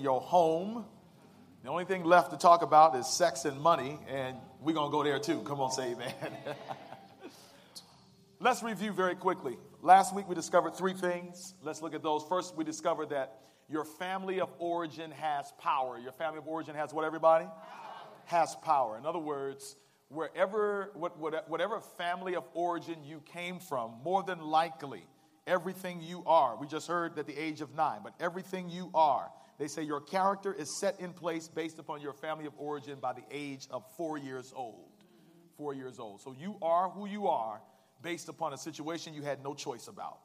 your home. The only thing left to talk about is sex and money, and we're going to go there too. Come on, say amen. Let's review very quickly. Last week we discovered three things. Let's look at those. First, we discovered that your family of origin has power. Your family of origin has what, everybody? Power. Has power. In other words, wherever, whatever family of origin you came from, more than likely, everything you are, we just heard at the age of nine, but everything you are they say your character is set in place based upon your family of origin by the age of four years old. Four years old. So you are who you are based upon a situation you had no choice about.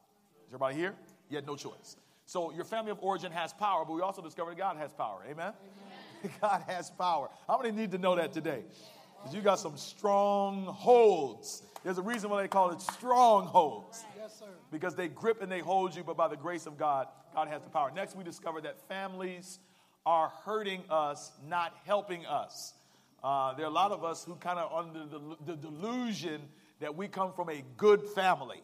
Is everybody here? You had no choice. So your family of origin has power, but we also discovered God has power. Amen? Amen. God has power. How many need to know that today? Because you got some strongholds. There's a reason why they call it strongholds. Because they grip and they hold you, but by the grace of God, God has the power. Next, we discover that families are hurting us, not helping us. Uh, there are a lot of us who kind of under the, the, delusion that we come from a good family.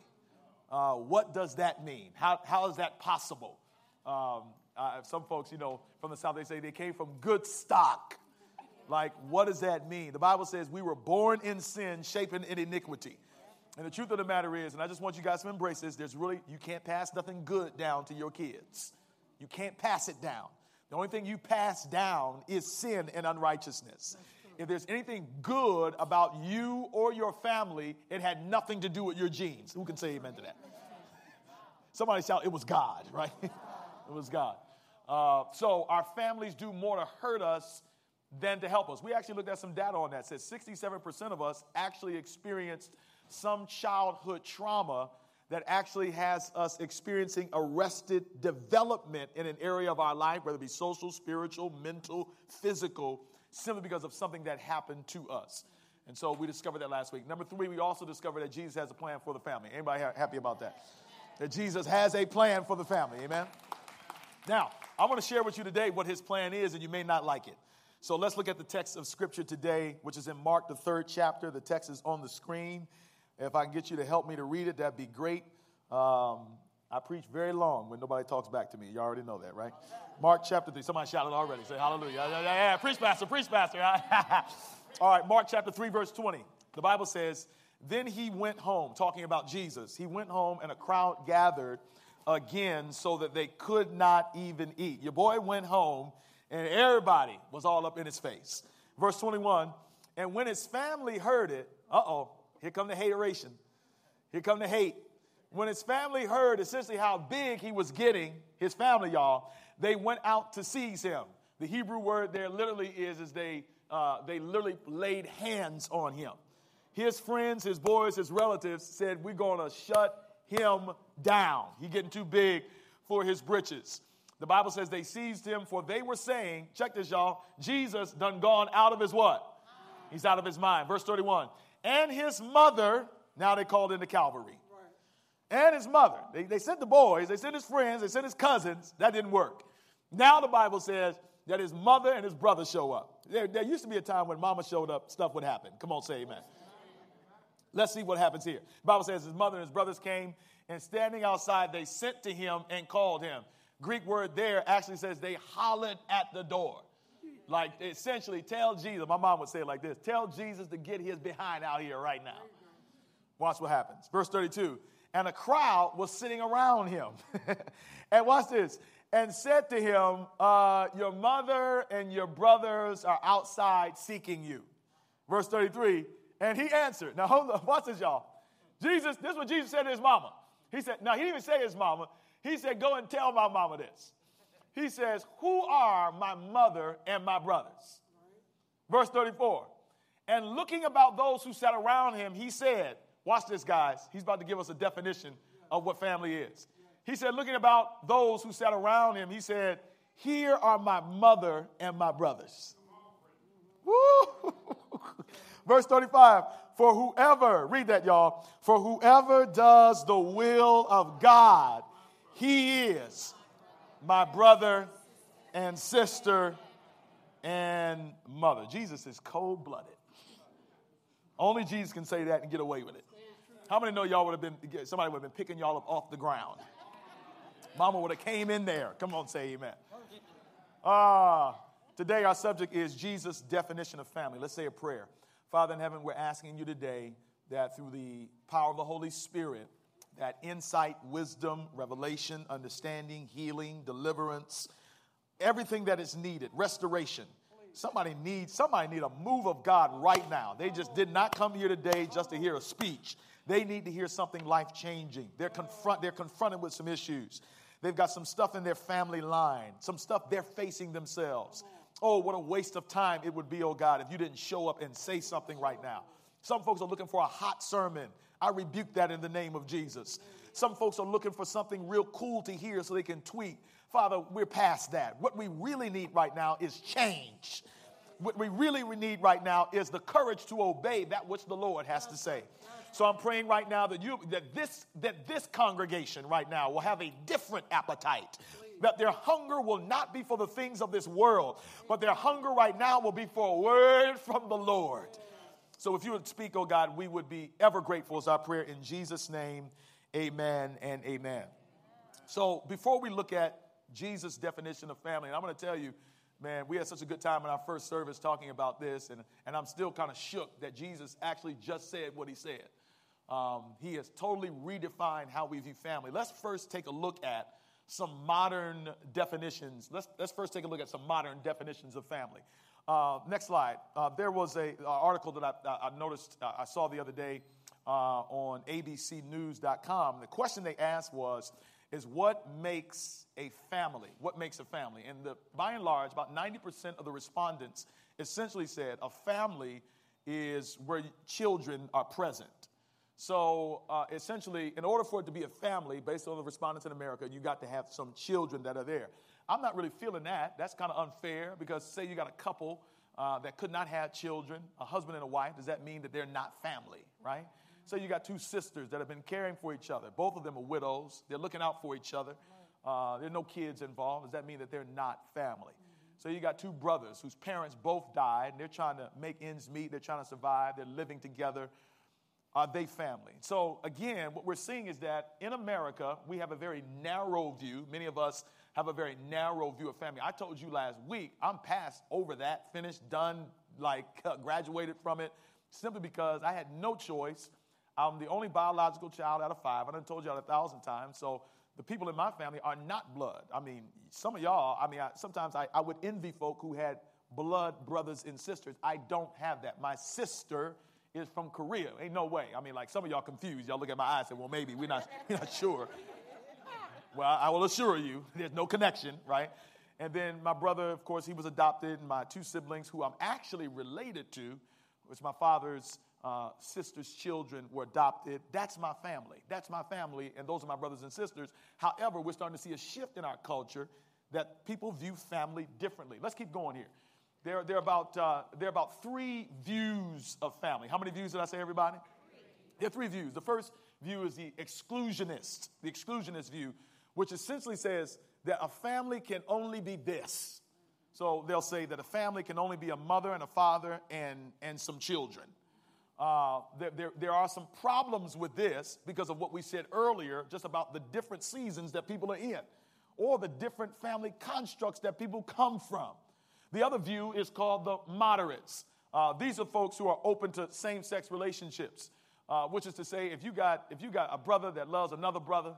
Uh, what does that mean? How, how is that possible? Um, uh, some folks, you know, from the South, they say they came from good stock. Like, what does that mean? The Bible says we were born in sin, shaping in iniquity. And the truth of the matter is, and I just want you guys to embrace this, there's really, you can't pass nothing good down to your kids. You can't pass it down. The only thing you pass down is sin and unrighteousness. If there's anything good about you or your family, it had nothing to do with your genes. Who can say amen to that? Somebody shout, it was God, right? it was God. Uh, so our families do more to hurt us than to help us. We actually looked at some data on that. It says 67% of us actually experienced some childhood trauma that actually has us experiencing arrested development in an area of our life, whether it be social, spiritual, mental, physical, simply because of something that happened to us. And so we discovered that last week. Number three, we also discovered that Jesus has a plan for the family. Anybody happy about that? That Jesus has a plan for the family. Amen? Now, I want to share with you today what his plan is, and you may not like it. So let's look at the text of scripture today, which is in Mark, the third chapter. The text is on the screen. If I can get you to help me to read it, that'd be great. Um, I preach very long when nobody talks back to me. You already know that, right? Mark chapter 3. Somebody shouted already. Say hallelujah. Yeah, yeah, yeah. Preach, Pastor. Preach, Pastor. All right, Mark chapter 3, verse 20. The Bible says, Then he went home, talking about Jesus. He went home, and a crowd gathered again so that they could not even eat. Your boy went home, and everybody was all up in his face. Verse 21 And when his family heard it, uh oh, here come the hateration. Here come the hate. When his family heard essentially how big he was getting, his family, y'all, they went out to seize him. The Hebrew word there literally is, is they, uh, they literally laid hands on him. His friends, his boys, his relatives said, we're going to shut him down. He getting too big for his britches. The Bible says they seized him for they were saying, check this, y'all, Jesus done gone out of his what? He's out of his mind. Verse 31 and his mother, now they called into Calvary. And his mother. They, they sent the boys, they sent his friends, they sent his cousins. That didn't work. Now the Bible says that his mother and his brother show up. There, there used to be a time when mama showed up, stuff would happen. Come on, say amen. Let's see what happens here. The Bible says his mother and his brothers came, and standing outside, they sent to him and called him. Greek word there actually says they hollered at the door. Like essentially, tell Jesus, my mom would say it like this tell Jesus to get his behind out here right now. Watch what happens. Verse 32 And a crowd was sitting around him. and watch this. And said to him, uh, Your mother and your brothers are outside seeking you. Verse 33 And he answered, Now hold on, watch this, y'all. Jesus, this is what Jesus said to his mama. He said, Now he didn't even say his mama. He said, Go and tell my mama this he says, Who are my mother and my brothers? Verse 34. And looking about those who sat around him, he said, Watch this, guys. He's about to give us a definition of what family is. He said, Looking about those who sat around him, he said, Here are my mother and my brothers. Woo! Verse 35 For whoever, read that, y'all, for whoever does the will of God, he is my brother and sister and mother. Jesus is cold blooded. Only Jesus can say that and get away with it. How many know y'all would have been, somebody would have been picking y'all up off the ground? Mama would have came in there. Come on, say amen. Uh, today, our subject is Jesus' definition of family. Let's say a prayer. Father in heaven, we're asking you today that through the power of the Holy Spirit, that insight, wisdom, revelation, understanding, healing, deliverance, everything that is needed, restoration. Somebody needs somebody need a move of God right now. They just did not come here today just to hear a speech. They need to hear something life changing. They're confront they're confronted with some issues. They've got some stuff in their family line, some stuff they're facing themselves. Oh, what a waste of time it would be, oh God, if you didn't show up and say something right now. Some folks are looking for a hot sermon. I rebuke that in the name of Jesus. Some folks are looking for something real cool to hear so they can tweet. Father, we're past that. What we really need right now is change. What we really need right now is the courage to obey that which the Lord has to say. So I'm praying right now that you that this that this congregation right now will have a different appetite. That their hunger will not be for the things of this world, but their hunger right now will be for a word from the Lord. So if you would speak, oh God, we would be ever grateful is our prayer in Jesus' name. Amen and amen. So before we look at Jesus' definition of family, and I'm going to tell you, man, we had such a good time in our first service talking about this, and, and I'm still kind of shook that Jesus actually just said what he said. Um, he has totally redefined how we view family. Let's first take a look at some modern definitions. Let's, let's first take a look at some modern definitions of family. Uh, next slide. Uh, there was a uh, article that I, I noticed, uh, I saw the other day uh, on abcnews.com. The question they asked was, is what makes a family? What makes a family? And the, by and large, about 90% of the respondents essentially said a family is where children are present. So uh, essentially, in order for it to be a family, based on the respondents in America, you got to have some children that are there. I'm not really feeling that. That's kind of unfair because say you got a couple uh, that could not have children, a husband and a wife, does that mean that they're not family, right? So you got two sisters that have been caring for each other. Both of them are widows. They're looking out for each other. Uh, there are no kids involved. Does that mean that they're not family? So you got two brothers whose parents both died, and they're trying to make ends meet. They're trying to survive. They're living together are they family? So, again, what we're seeing is that in America, we have a very narrow view. Many of us have a very narrow view of family. I told you last week, I'm past over that, finished, done, like graduated from it, simply because I had no choice. I'm the only biological child out of five. I done told that a thousand times. So, the people in my family are not blood. I mean, some of y'all, I mean, I, sometimes I, I would envy folk who had blood brothers and sisters. I don't have that. My sister is from Korea. Ain't no way. I mean, like some of y'all confused. Y'all look at my eyes and say, well, maybe we're not, we're not sure. Well, I will assure you, there's no connection, right? And then my brother, of course, he was adopted, and my two siblings, who I'm actually related to, which my father's uh, sister's children were adopted. That's my family. That's my family, and those are my brothers and sisters. However, we're starting to see a shift in our culture that people view family differently. Let's keep going here. There, there, are about, uh, there are about three views of family. How many views did I say, everybody? There are three views. The first view is the exclusionist, the exclusionist view, which essentially says that a family can only be this. So they'll say that a family can only be a mother and a father and, and some children. Uh, there, there, there, are some problems with this because of what we said earlier, just about the different seasons that people are in, or the different family constructs that people come from. The other view is called the moderates. Uh, these are folks who are open to same sex relationships, uh, which is to say, if you, got, if you got a brother that loves another brother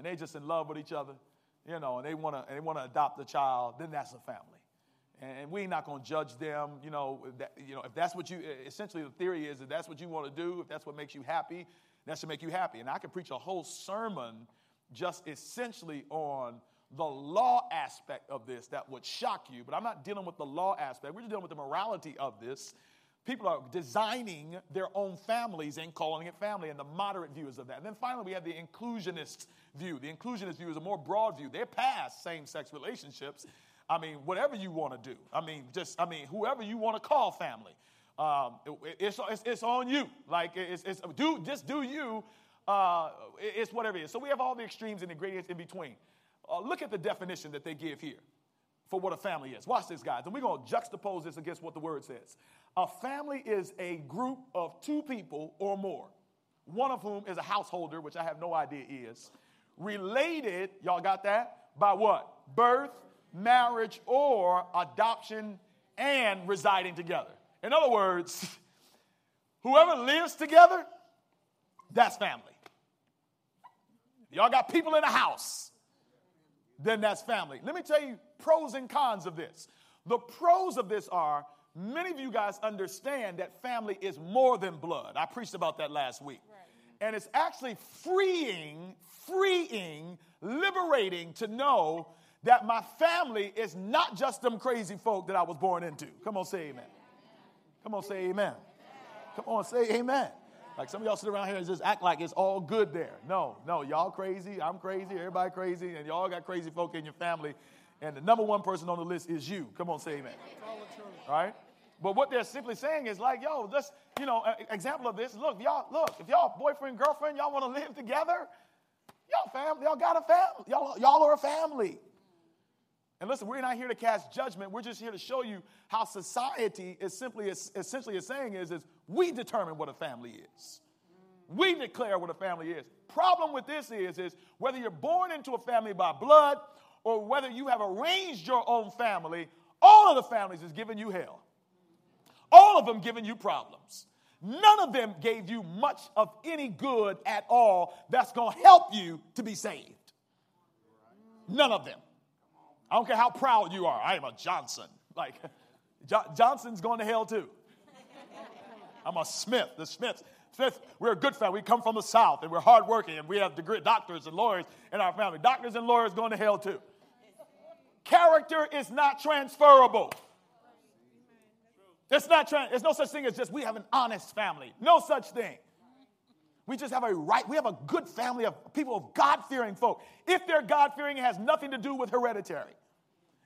and they just in love with each other, you know, and they want to they want to adopt a child, then that's a family. And we're not going to judge them, you know, that, you know, if that's what you, essentially the theory is if that's what you want to do, if that's what makes you happy, that should make you happy. And I could preach a whole sermon just essentially on the law aspect of this that would shock you, but I'm not dealing with the law aspect. We're just dealing with the morality of this. People are designing their own families and calling it family, and the moderate views of that. And then finally, we have the inclusionist view. The inclusionist view is a more broad view. They're past same sex relationships. I mean, whatever you want to do. I mean, just, I mean, whoever you want to call family. Um, it, it's, it's, it's, on you. Like, it's, it's, do, just do you. Uh, it's whatever it is. So we have all the extremes and the gradients in between. Uh, look at the definition that they give here for what a family is. Watch this, guys. And we're going to juxtapose this against what the word says. A family is a group of two people or more, one of whom is a householder, which I have no idea is, related, y'all got that? By what? Birth, marriage, or adoption and residing together. In other words, whoever lives together, that's family. Y'all got people in the house, then that's family. Let me tell you pros and cons of this. The pros of this are many of you guys understand that family is more than blood. I preached about that last week. Right. And it's actually freeing, freeing, liberating to know that my family is not just them crazy folk that I was born into. Come on, say amen. Come on, say amen. Come on, say amen. Like some of y'all sit around here and just act like it's all good there. No, no, y'all crazy, I'm crazy, everybody crazy, and y'all got crazy folk in your family. And the number one person on the list is you. Come on, say amen. All right? But what they're simply saying is like, yo, this, you know, example of this, look, y'all, look, if y'all boyfriend, girlfriend, y'all want to live together, y'all family, y'all got a family. Y'all, y'all are a family. And listen, we're not here to cast judgment. We're just here to show you how society is simply, essentially is saying is, is we determine what a family is. We declare what a family is. Problem with this is, is whether you're born into a family by blood or whether you have arranged your own family, all of the families is giving you hell. All of them giving you problems. None of them gave you much of any good at all that's going to help you to be saved. None of them. I don't care how proud you are. I am a Johnson. Like, jo- Johnson's going to hell too. I'm a Smith. The Smiths. Smith, we're a good family. We come from the South and we're hardworking and we have degree, doctors and lawyers in our family. Doctors and lawyers going to hell too. Character is not transferable. It's not trans. There's no such thing as just we have an honest family. No such thing. We just have a right, we have a good family of people of God fearing folk. If they're God fearing, it has nothing to do with hereditary.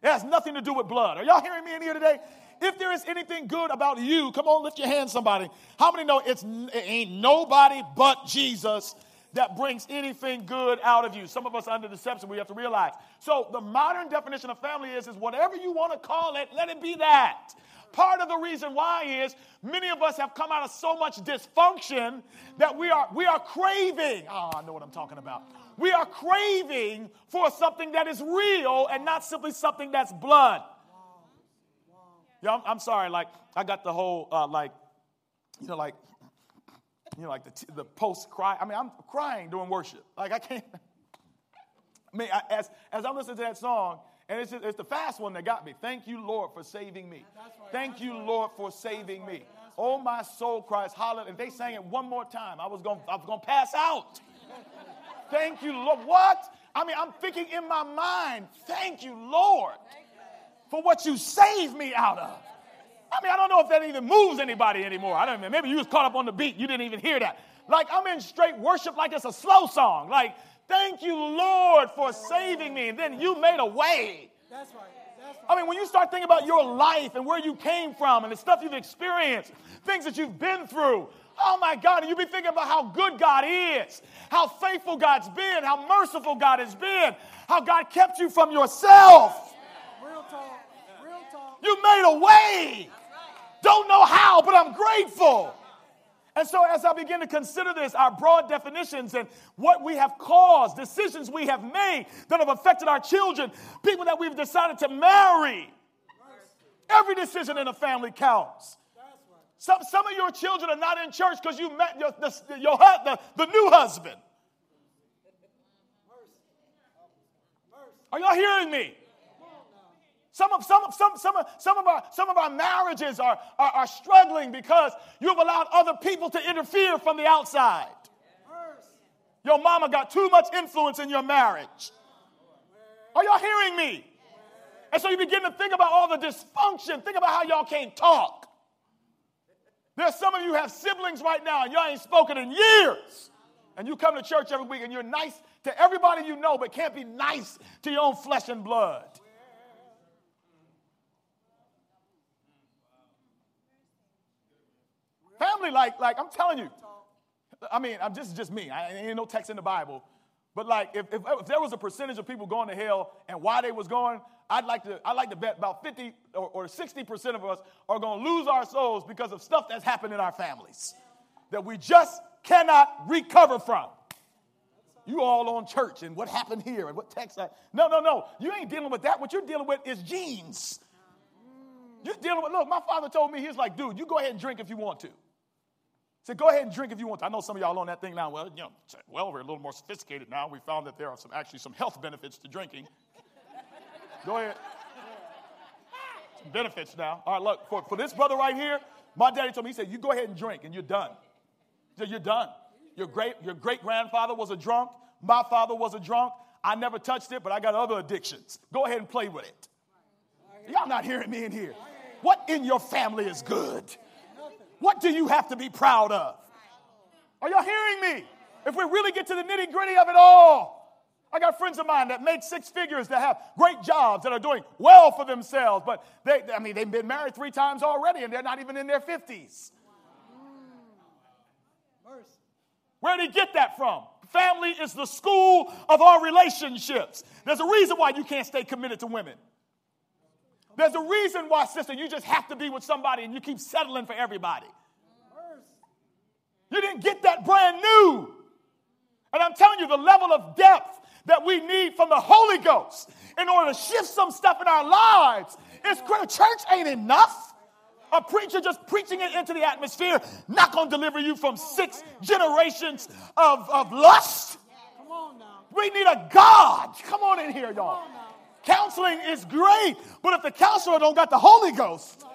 It has nothing to do with blood. Are y'all hearing me in here today? If there is anything good about you, come on, lift your hand, somebody. How many know it's it ain't nobody but Jesus that brings anything good out of you? Some of us are under deception, we have to realize. So the modern definition of family is, is whatever you want to call it, let it be that. Part of the reason why is many of us have come out of so much dysfunction that we are we are craving. Oh, I know what I'm talking about. We are craving for something that is real and not simply something that's blood. Yeah, I'm, I'm sorry. Like I got the whole uh, like, you know, like, you know, like the the post cry. I mean, I'm crying during worship. Like I can't. I mean, I, as as I'm listening to that song, and it's, just, it's the fast one that got me. Thank you, Lord, for saving me. Thank you, Lord, for saving me. Oh, my soul cries hallelujah. And they sang it one more time, I was going I was going to pass out. Thank you, Lord. What? I mean, I'm thinking in my mind, thank you, Lord, for what you saved me out of. I mean, I don't know if that even moves anybody anymore. I don't know. Maybe you was caught up on the beat. You didn't even hear that. Like I'm in straight worship like it's a slow song. Like Thank you, Lord, for saving me. And then you made a way. That's right. That's right. I mean, when you start thinking about your life and where you came from and the stuff you've experienced, things that you've been through, oh my God, and you be thinking about how good God is, how faithful God's been, how merciful God has been, how God kept you from yourself. Real talk. Real talk. You made a way. Don't know how, but I'm grateful. And so, as I begin to consider this, our broad definitions and what we have caused, decisions we have made that have affected our children, people that we've decided to marry, every decision in a family counts. Some, some of your children are not in church because you met your, the, your, the, the new husband. Are y'all hearing me? Some of, some, of, some, some, of, some, of, our, some of our marriages are, are, are struggling because you've allowed other people to interfere from the outside. Your mama got too much influence in your marriage. Are y'all hearing me? And so you begin to think about all the dysfunction. Think about how y'all can't talk. There's some of you have siblings right now and y'all ain't spoken in years. And you come to church every week and you're nice to everybody you know, but can't be nice to your own flesh and blood. Family, like, like I'm telling you. I mean, I'm just just me. I ain't no text in the Bible. But like, if, if, if, there was a percentage of people going to hell and why they was going, I'd like to I'd like to bet about 50 or, or 60 percent of us are going to lose our souls because of stuff that's happened in our families that we just cannot recover from. You all on church and what happened here and what text. I, no, no, no. You ain't dealing with that. What you're dealing with is genes. You're dealing with, look, my father told me, he's like, dude, you go ahead and drink if you want to. Said, go ahead and drink if you want to. I know some of y'all on that thing now. Well, you know, well, we're a little more sophisticated now. We found that there are some actually some health benefits to drinking. go ahead. Some benefits now. All right, look, for, for this brother right here, my daddy told me, he said, you go ahead and drink and you're done. You're done. Your great, your great grandfather was a drunk. My father was a drunk. I never touched it, but I got other addictions. Go ahead and play with it. Y'all not hearing me in here. What in your family is good? What do you have to be proud of? Are y'all hearing me? If we really get to the nitty gritty of it all, I got friends of mine that make six figures, that have great jobs, that are doing well for themselves, but they, I mean, they've been married three times already and they're not even in their 50s. Where did he get that from? Family is the school of our relationships. There's a reason why you can't stay committed to women. There's a reason why, sister, you just have to be with somebody and you keep settling for everybody. You didn't get that brand new. And I'm telling you, the level of depth that we need from the Holy Ghost in order to shift some stuff in our lives is critical. Church ain't enough. A preacher just preaching it into the atmosphere, not going to deliver you from six generations of, of lust. Come on now. We need a God. Come on in here, y'all. Counseling is great, but if the counselor don't got the Holy Ghost. Oh,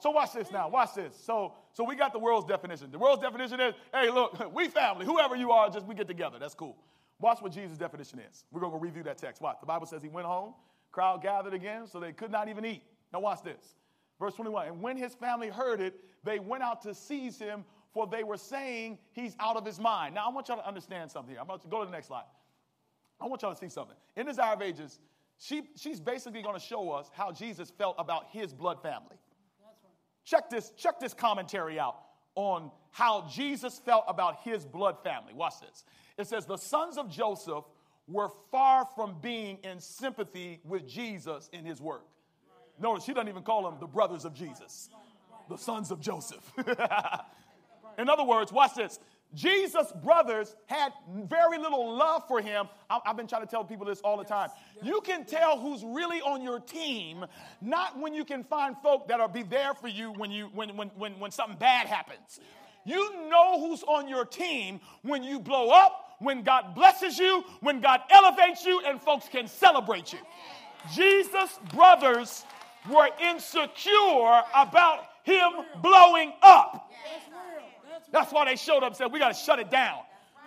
so watch this now. Watch this. So so we got the world's definition. The world's definition is, hey, look, we family, whoever you are, just we get together. That's cool. Watch what Jesus' definition is. We're going to review that text. Watch. The Bible says he went home Crowd gathered again, so they could not even eat. Now, watch this. Verse 21 And when his family heard it, they went out to seize him, for they were saying he's out of his mind. Now, I want y'all to understand something here. I'm about to go to the next slide. I want y'all to see something. In Desire of Ages, she, she's basically going to show us how Jesus felt about his blood family. Check this, check this commentary out on how Jesus felt about his blood family. Watch this. It says, The sons of Joseph were far from being in sympathy with Jesus in his work. Notice she doesn't even call them the brothers of Jesus, the sons of Joseph. in other words, watch this. Jesus' brothers had very little love for him. I've been trying to tell people this all the time. You can tell who's really on your team, not when you can find folk that'll be there for you when, you, when, when, when, when something bad happens. You know who's on your team when you blow up, when God blesses you, when God elevates you, and folks can celebrate you. Jesus' brothers were insecure about him blowing up. That's why they showed up and said, We got to shut it down.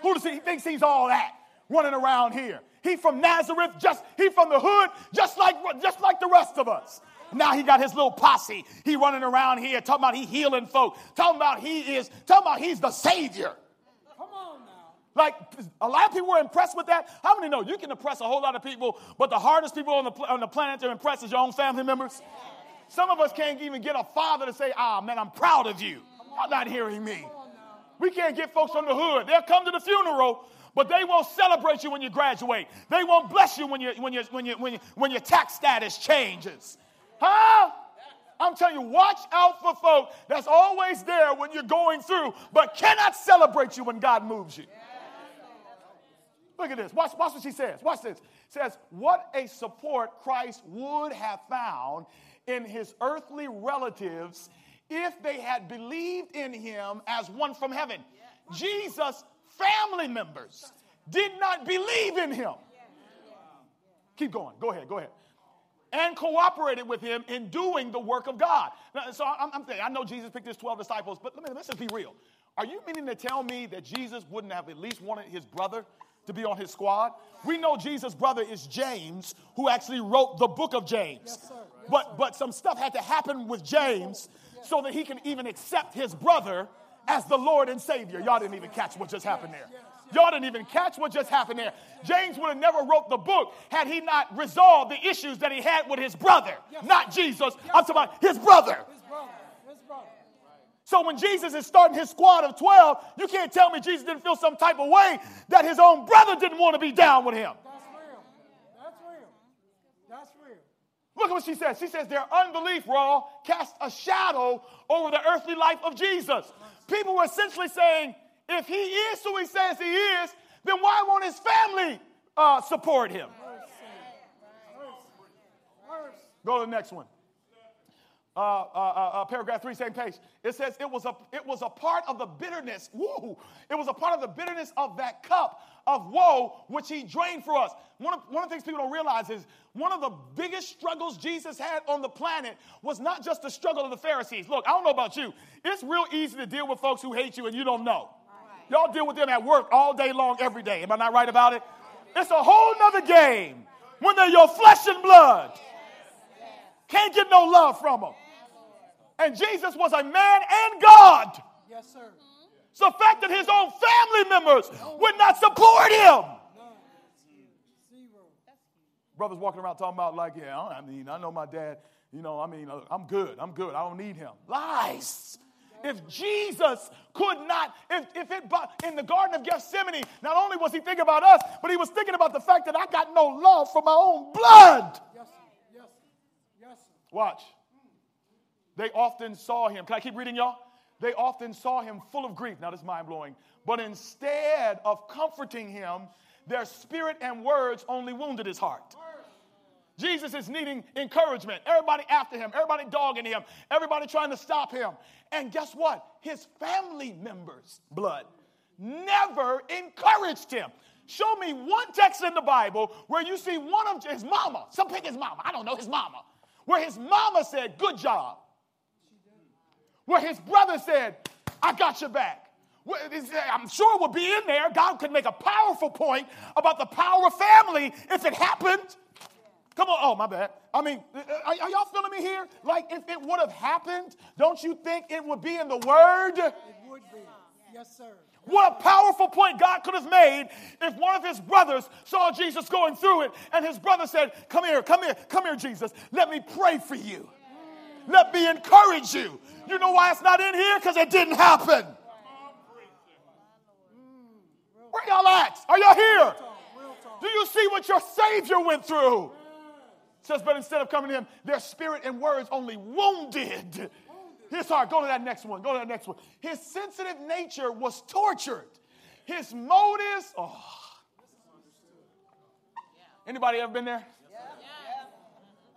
Who does he, he thinks he's all that running around here? He from Nazareth, just he from the hood, just like just like the rest of us. Now he got his little posse. He running around here talking about he healing folk, talking about he is, talking about he's the savior. Come on now. Like a lot of people were impressed with that. How many know you can impress a whole lot of people, but the hardest people on the, on the planet to impress is your own family members? Some of us can't even get a father to say, ah, man, I'm proud of you. I'm not hearing me. We can't get folks from the hood. They'll come to the funeral, but they won't celebrate you when you graduate. They won't bless you when, you, when, you, when, you, when, you, when your tax status changes. Huh? I'm telling you, watch out for folk that's always there when you're going through, but cannot celebrate you when God moves you. Look at this. Watch, watch what she says. Watch this. says, What a support Christ would have found in his earthly relatives if they had believed in him as one from heaven. Jesus' family members did not believe in him. Keep going. Go ahead. Go ahead. And cooperated with him in doing the work of God. Now, so I'm, I'm thinking, I know Jesus picked his 12 disciples, but let me, let's just be real. Are you meaning to tell me that Jesus wouldn't have at least wanted his brother to be on his squad. We know Jesus' brother is James, who actually wrote the book of James. Yes, but, but some stuff had to happen with James so that he can even accept his brother as the Lord and Savior. Y'all didn't even catch what just happened there. Y'all didn't even catch what just happened there. James would have never wrote the book had he not resolved the issues that he had with his brother. Not Jesus. I'm talking about his brother. So when Jesus is starting his squad of 12, you can't tell me Jesus didn't feel some type of way that his own brother didn't want to be down with him. That's real. That's real. That's real. Look at what she says. She says their unbelief, raw, cast a shadow over the earthly life of Jesus. People were essentially saying, if he is who he says he is, then why won't his family uh, support him? Go to the next one. Uh, uh, uh, uh, paragraph three, same page. It says it was a it was a part of the bitterness. Woo! It was a part of the bitterness of that cup of woe which he drained for us. One of, one of the things people don't realize is one of the biggest struggles Jesus had on the planet was not just the struggle of the Pharisees. Look, I don't know about you. It's real easy to deal with folks who hate you and you don't know. Y'all deal with them at work all day long, every day. Am I not right about it? It's a whole nother game when they're your flesh and blood. Can't get no love from them. And Jesus was a man and God. Yes, sir. It's the fact that his own family members would not support him. Brothers walking around talking about, like, yeah, I mean, I know my dad, you know, I mean, uh, I'm good, I'm good, I don't need him. Lies. If Jesus could not, if, if it, but in the Garden of Gethsemane, not only was he thinking about us, but he was thinking about the fact that I got no love for my own blood. Yes, sir. Yes, sir. Yes, sir. Watch. They often saw him. Can I keep reading, y'all? They often saw him full of grief. Now, this is mind blowing. But instead of comforting him, their spirit and words only wounded his heart. Jesus is needing encouragement. Everybody after him, everybody dogging him, everybody trying to stop him. And guess what? His family members' blood never encouraged him. Show me one text in the Bible where you see one of his mama, some pick his mama, I don't know, his mama, where his mama said, Good job where his brother said, I got your back. I'm sure it would be in there. God could make a powerful point about the power of family if it happened. Come on. Oh, my bad. I mean, uh, are, are y'all feeling me here? Like, if it would have happened, don't you think it would be in the Word? It would be. Yes, sir. What a powerful point God could have made if one of his brothers saw Jesus going through it and his brother said, Come here, come here, come here, Jesus. Let me pray for you. Let me encourage you. You know why it's not in here? Because it didn't happen. Where y'all at? Are y'all here? Do you see what your Savior went through? It says, but instead of coming to him, their spirit and words only wounded his heart. Go to that next one. Go to that next one. His sensitive nature was tortured. His motives, oh. Anybody ever been there?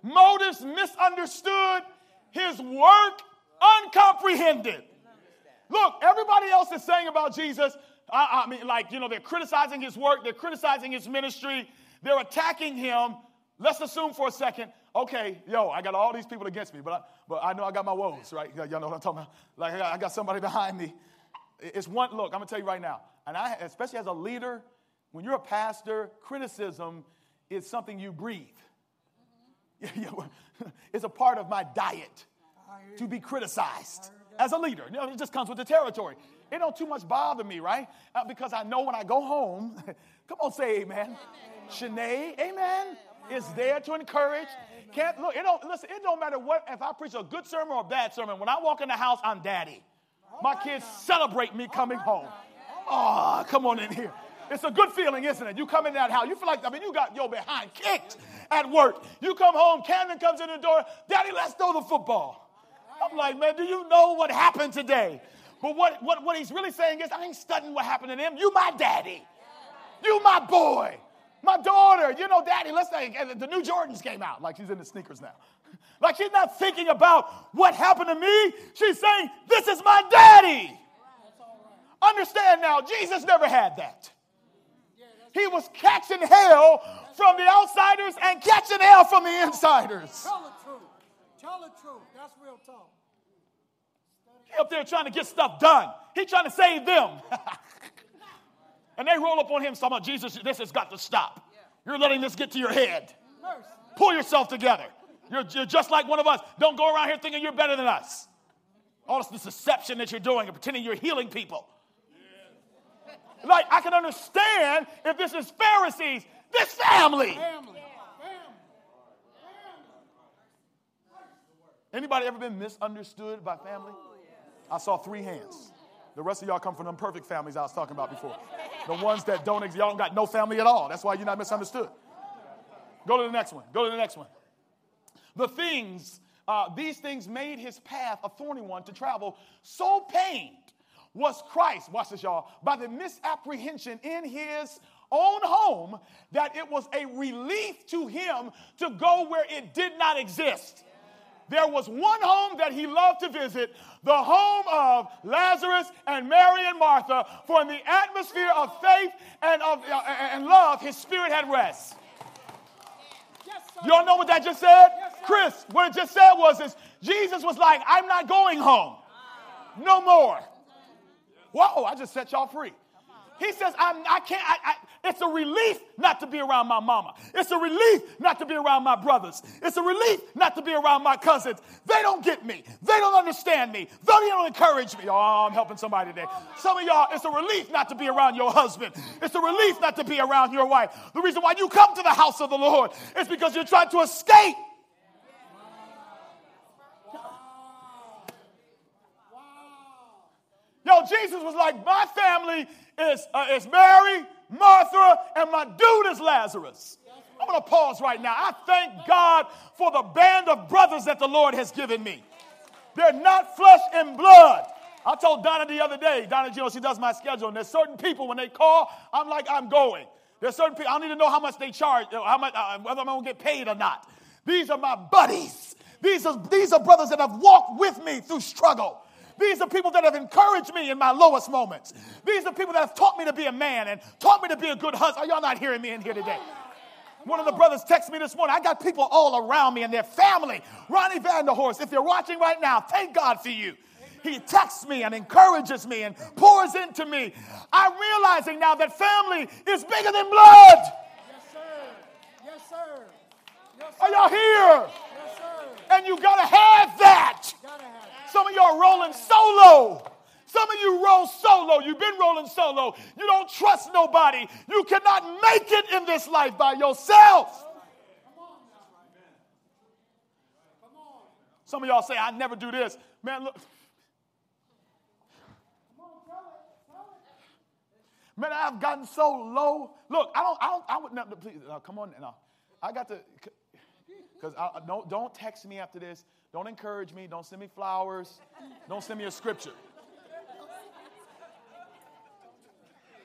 Motives misunderstood his work uncomprehended. Look, everybody else is saying about Jesus, I, I, mean, like, you know, they're criticizing his work, they're criticizing his ministry, they're attacking him. Let's assume for a second, okay, yo, I got all these people against me, but I, but I know I got my woes, right? Y'all know what I'm talking about? Like, I got, I got somebody behind me. It's one, look, I'm gonna tell you right now, and I, especially as a leader, when you're a pastor, criticism is something you breathe. it's a part of my diet to be criticized as a leader. You know, it just comes with the territory. It don't too much bother me, right? Uh, because I know when I go home, come on, say amen. Shanae, amen, is there to encourage. Can't look, it don't listen, it don't matter what if I preach a good sermon or a bad sermon. When I walk in the house, I'm daddy. My kids celebrate me coming home. Oh, come on in here. It's a good feeling, isn't it? You come in that house, you feel like, I mean, you got your behind kicked at work. You come home, Camden comes in the door, Daddy, let's throw the football. I'm like, man, do you know what happened today? But what, what, what he's really saying is, I ain't studying what happened to them. You my daddy. You my boy. My daughter. You know, daddy, let's say the new Jordans came out. Like she's in the sneakers now. Like she's not thinking about what happened to me. She's saying, this is my daddy. Understand now, Jesus never had that. He was catching hell from the outsiders and catching hell from the insiders. Tell the truth. Tell the truth. That's real talk. He up there trying to get stuff done. He trying to save them. and they roll up on him talking about Jesus, this has got to stop. You're letting this get to your head. Pull yourself together. You're, you're just like one of us. Don't go around here thinking you're better than us. All this deception that you're doing and pretending you're healing people. Like, I can understand if this is Pharisees, this family. Family. Anybody ever been misunderstood by family? I saw three hands. The rest of y'all come from them perfect families I was talking about before. The ones that don't, y'all don't got no family at all. That's why you're not misunderstood. Go to the next one. Go to the next one. The things, uh, these things made his path a thorny one to travel. So pained was Christ, watch this, y'all, by the misapprehension in his own home that it was a relief to him to go where it did not exist. There was one home that he loved to visit, the home of Lazarus and Mary and Martha, for in the atmosphere of faith and of uh, and love, his spirit had rest. Yes, sir. Y'all know what that just said? Yes. Chris, what it just said was this Jesus was like, I'm not going home. No more. Whoa, I just set y'all free. He says, I'm, I can't, I, I, it's a relief not to be around my mama. It's a relief not to be around my brothers. It's a relief not to be around my cousins. They don't get me. They don't understand me. They don't encourage me. Oh, I'm helping somebody today. Some of y'all, it's a relief not to be around your husband. It's a relief not to be around your wife. The reason why you come to the house of the Lord is because you're trying to escape. Yo, Jesus was like, my family is, uh, is Mary, Martha, and my dude is Lazarus. I'm going to pause right now. I thank God for the band of brothers that the Lord has given me. They're not flesh and blood. I told Donna the other day, Donna, you know, she does my schedule, and there's certain people, when they call, I'm like, I'm going. There's certain people, I don't need to know how much they charge, uh, how much, uh, whether I'm going to get paid or not. These are my buddies. These are, these are brothers that have walked with me through struggle. These are people that have encouraged me in my lowest moments. These are people that have taught me to be a man and taught me to be a good husband. Are y'all not hearing me in here today? One of the brothers texted me this morning. I got people all around me and their family. Ronnie Vanderhorst, if you're watching right now, thank God for you. He texts me and encourages me and pours into me. I'm realizing now that family is bigger than blood. Yes, sir. Yes, sir. Yes, sir. Are y'all here? Yes, sir. And you gotta have that. Gotta have. Some of y'all rolling solo. Some of you roll solo. You've been rolling solo. You don't trust nobody. You cannot make it in this life by yourself. Some of y'all say, I never do this. Man, look. Man, I've gotten so low. Look, I don't, I don't, I would never, please, uh, come on now. I got to, because don't, don't text me after this. Don't encourage me. Don't send me flowers. Don't send me a scripture.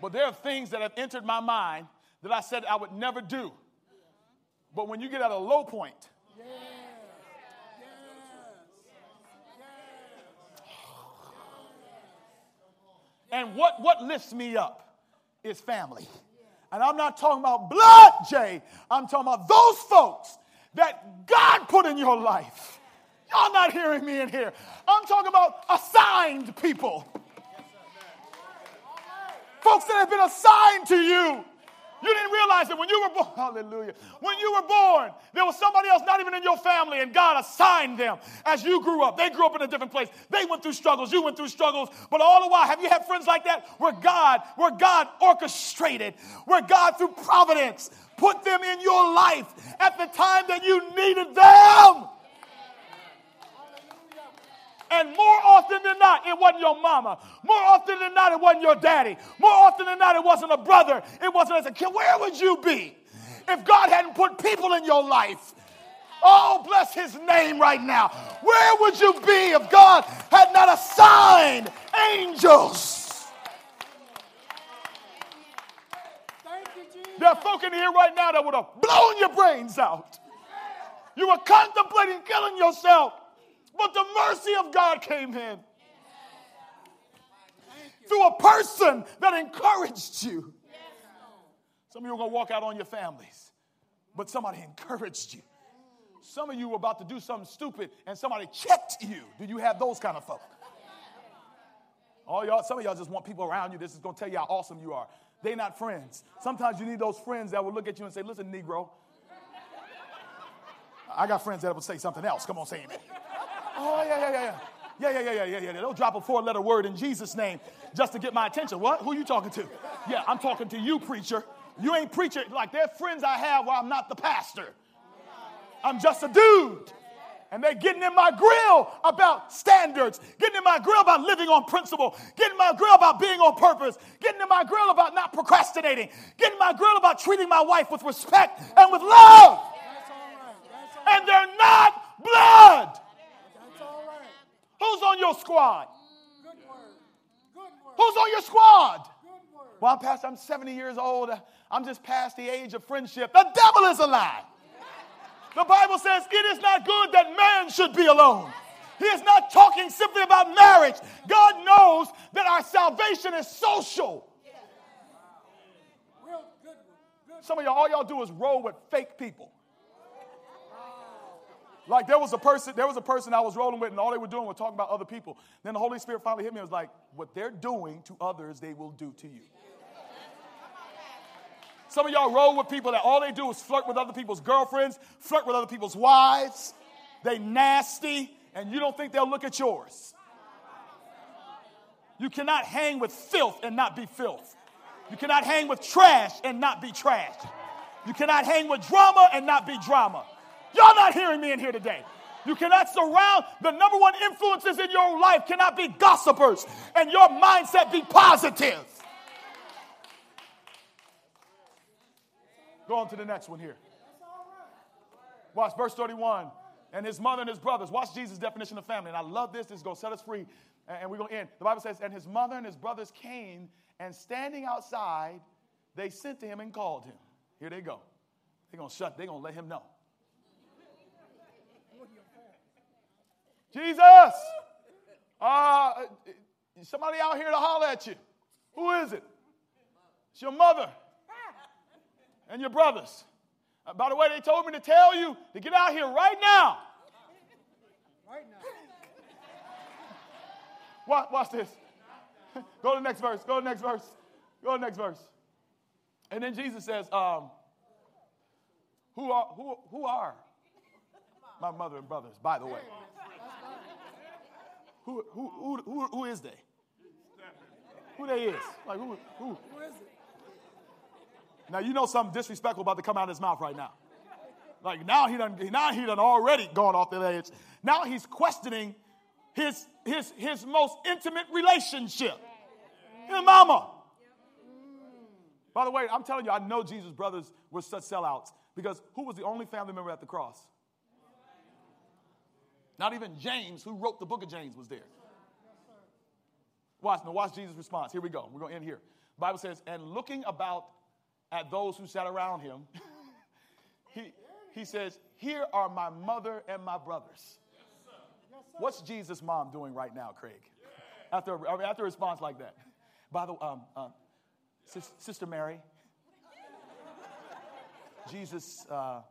But there are things that have entered my mind that I said I would never do. But when you get at a low point. Yes. and what, what lifts me up is family. And I'm not talking about blood, Jay. I'm talking about those folks that God put in your life. Y'all not hearing me in here. I'm talking about assigned people. Folks that have been assigned to you. You didn't realize that when you were born, hallelujah, when you were born, there was somebody else not even in your family, and God assigned them as you grew up. They grew up in a different place. They went through struggles, you went through struggles, but all the while, have you had friends like that where God, where God orchestrated, where God through providence put them in your life at the time that you needed them? And more often than not, it wasn't your mama. More often than not, it wasn't your daddy. More often than not, it wasn't a brother. It wasn't as a kid. Where would you be if God hadn't put people in your life? Oh, bless his name right now. Where would you be if God had not assigned angels? Thank you, Jesus. There are folk in here right now that would have blown your brains out. You were contemplating killing yourself, but the mercy of God came in through a person that encouraged you. Some of you are going to walk out on your families, but somebody encouraged you. Some of you were about to do something stupid and somebody checked you. Do you have those kind of folk? All y'all, some of y'all just want people around you. This is going to tell you how awesome you are. They're not friends. Sometimes you need those friends that will look at you and say, Listen, Negro. I got friends that will say something else. Come on, say amen. Oh, yeah, yeah, yeah, yeah. Yeah, yeah, yeah, yeah, yeah, yeah. They'll drop a four letter word in Jesus' name just to get my attention. What? Who are you talking to? Yeah, I'm talking to you, preacher. You ain't preacher. Like, they're friends I have while I'm not the pastor. I'm just a dude. And they're getting in my grill about standards, getting in my grill about living on principle, getting in my grill about being on purpose, getting in my grill about not procrastinating, getting in my grill about treating my wife with respect and with love. Right. All And they're not squad? Good word. Good word. Who's on your squad? Well, I'm past, I'm 70 years old. I'm just past the age of friendship. The devil is a lie. The Bible says it is not good that man should be alone. He is not talking simply about marriage. God knows that our salvation is social. Real good one. Good. Some of y'all, all y'all do is roll with fake people. Like there was a person, there was a person I was rolling with, and all they were doing was talking about other people. Then the Holy Spirit finally hit me and was like, what they're doing to others, they will do to you. Some of y'all roll with people that all they do is flirt with other people's girlfriends, flirt with other people's wives. They nasty, and you don't think they'll look at yours. You cannot hang with filth and not be filth. You cannot hang with trash and not be trash. You cannot hang with drama and not be drama. Y'all not hearing me in here today. You cannot surround the number one influences in your life cannot be gossipers and your mindset be positive. Go on to the next one here. Watch verse 31. And his mother and his brothers. Watch Jesus' definition of family. And I love this. This is going to set us free. And we're going to end. The Bible says, And his mother and his brothers came, and standing outside, they sent to him and called him. Here they go. They're going to shut, they're going to let him know. Jesus! Uh, somebody out here to holler at you. Who is it? It's your mother and your brothers. Uh, by the way, they told me to tell you to get out here right now. Right now. Watch, watch this. Go to the next verse. Go to the next verse. Go to the next verse. And then Jesus says, um, who, are, who, who are my mother and brothers, by the way? Who, who, who, who, who is they? Who they is? Like, who, who? Who is it? Now you know something disrespectful about to come out of his mouth right now. Like now he done now he done already gone off the edge. Now he's questioning his his his most intimate relationship. His mama. By the way, I'm telling you, I know Jesus' brothers were such sellouts because who was the only family member at the cross? Not even James, who wrote the book of James, was there. Watch, now watch Jesus' response. Here we go. We're going to end here. The Bible says, and looking about at those who sat around him, he, he says, Here are my mother and my brothers. What's Jesus' mom doing right now, Craig? After, after a response like that. By the way, um, uh, Sis- Sister Mary, Jesus, uh,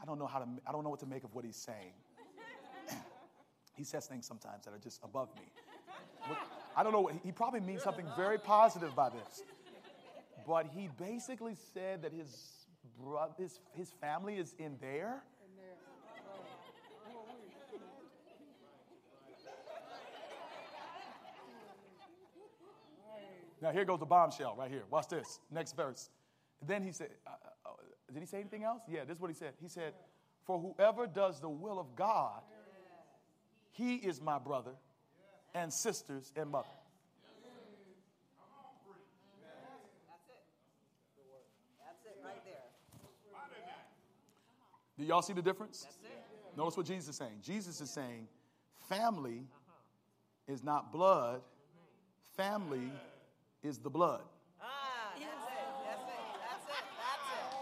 I don't know how to, I don't know what to make of what he's saying. He says things sometimes that are just above me. I don't know, what, he probably means something very positive by this. But he basically said that his, bro- his, his family is in there. Now, here goes the bombshell right here. Watch this. Next verse. Then he said, uh, uh, Did he say anything else? Yeah, this is what he said. He said, For whoever does the will of God, he is my brother and sisters and mother. That's it right there. Do y'all see the difference? Notice what Jesus is saying. Jesus is saying, family is not blood, family is the blood. Ah, that's it. That's it. That's it. That's it.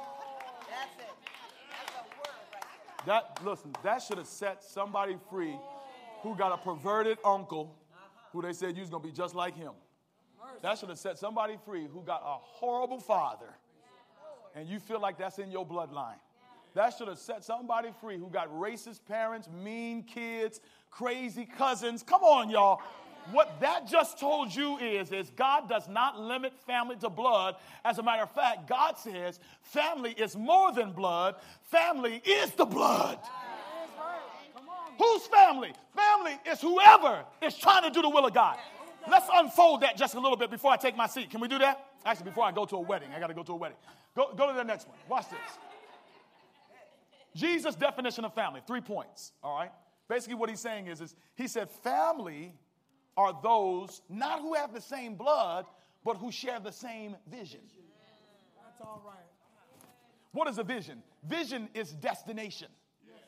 That's it. That's a word right there. That listen, that should have set somebody free who got a perverted uncle who they said you was gonna be just like him. That should have set somebody free who got a horrible father, and you feel like that's in your bloodline. That should have set somebody free who got racist parents, mean kids, crazy cousins. Come on, y'all. What that just told you is, is God does not limit family to blood. As a matter of fact, God says family is more than blood. Family is the blood. That's right. Come on. Whose family? Family is whoever is trying to do the will of God. Let's unfold that just a little bit before I take my seat. Can we do that? Actually, before I go to a wedding, I got to go to a wedding. Go, go to the next one. Watch this. Jesus' definition of family, three points, all right? Basically, what he's saying is, is he said, family are those not who have the same blood, but who share the same vision. That's all right. What is a vision? Vision is destination.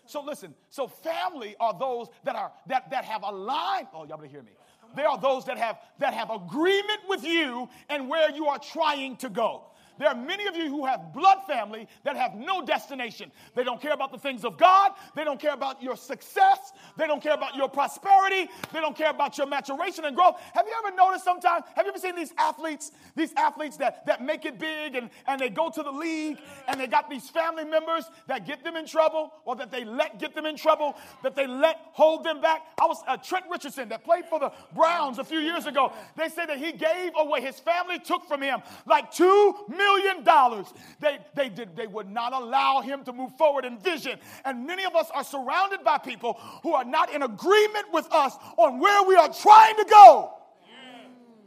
So listen, so family are those that are that that have aligned. Oh, y'all better hear me. They are those that have that have agreement with you and where you are trying to go. There are many of you who have blood family that have no destination. They don't care about the things of God. They don't care about your success. They don't care about your prosperity. They don't care about your maturation and growth. Have you ever noticed sometimes? Have you ever seen these athletes, these athletes that, that make it big and, and they go to the league and they got these family members that get them in trouble or that they let get them in trouble, that they let hold them back? I was uh, Trent Richardson that played for the Browns a few years ago. They said that he gave away, his family took from him like two million million dollars. They, they, did, they would not allow him to move forward in vision. And many of us are surrounded by people who are not in agreement with us on where we are trying to go.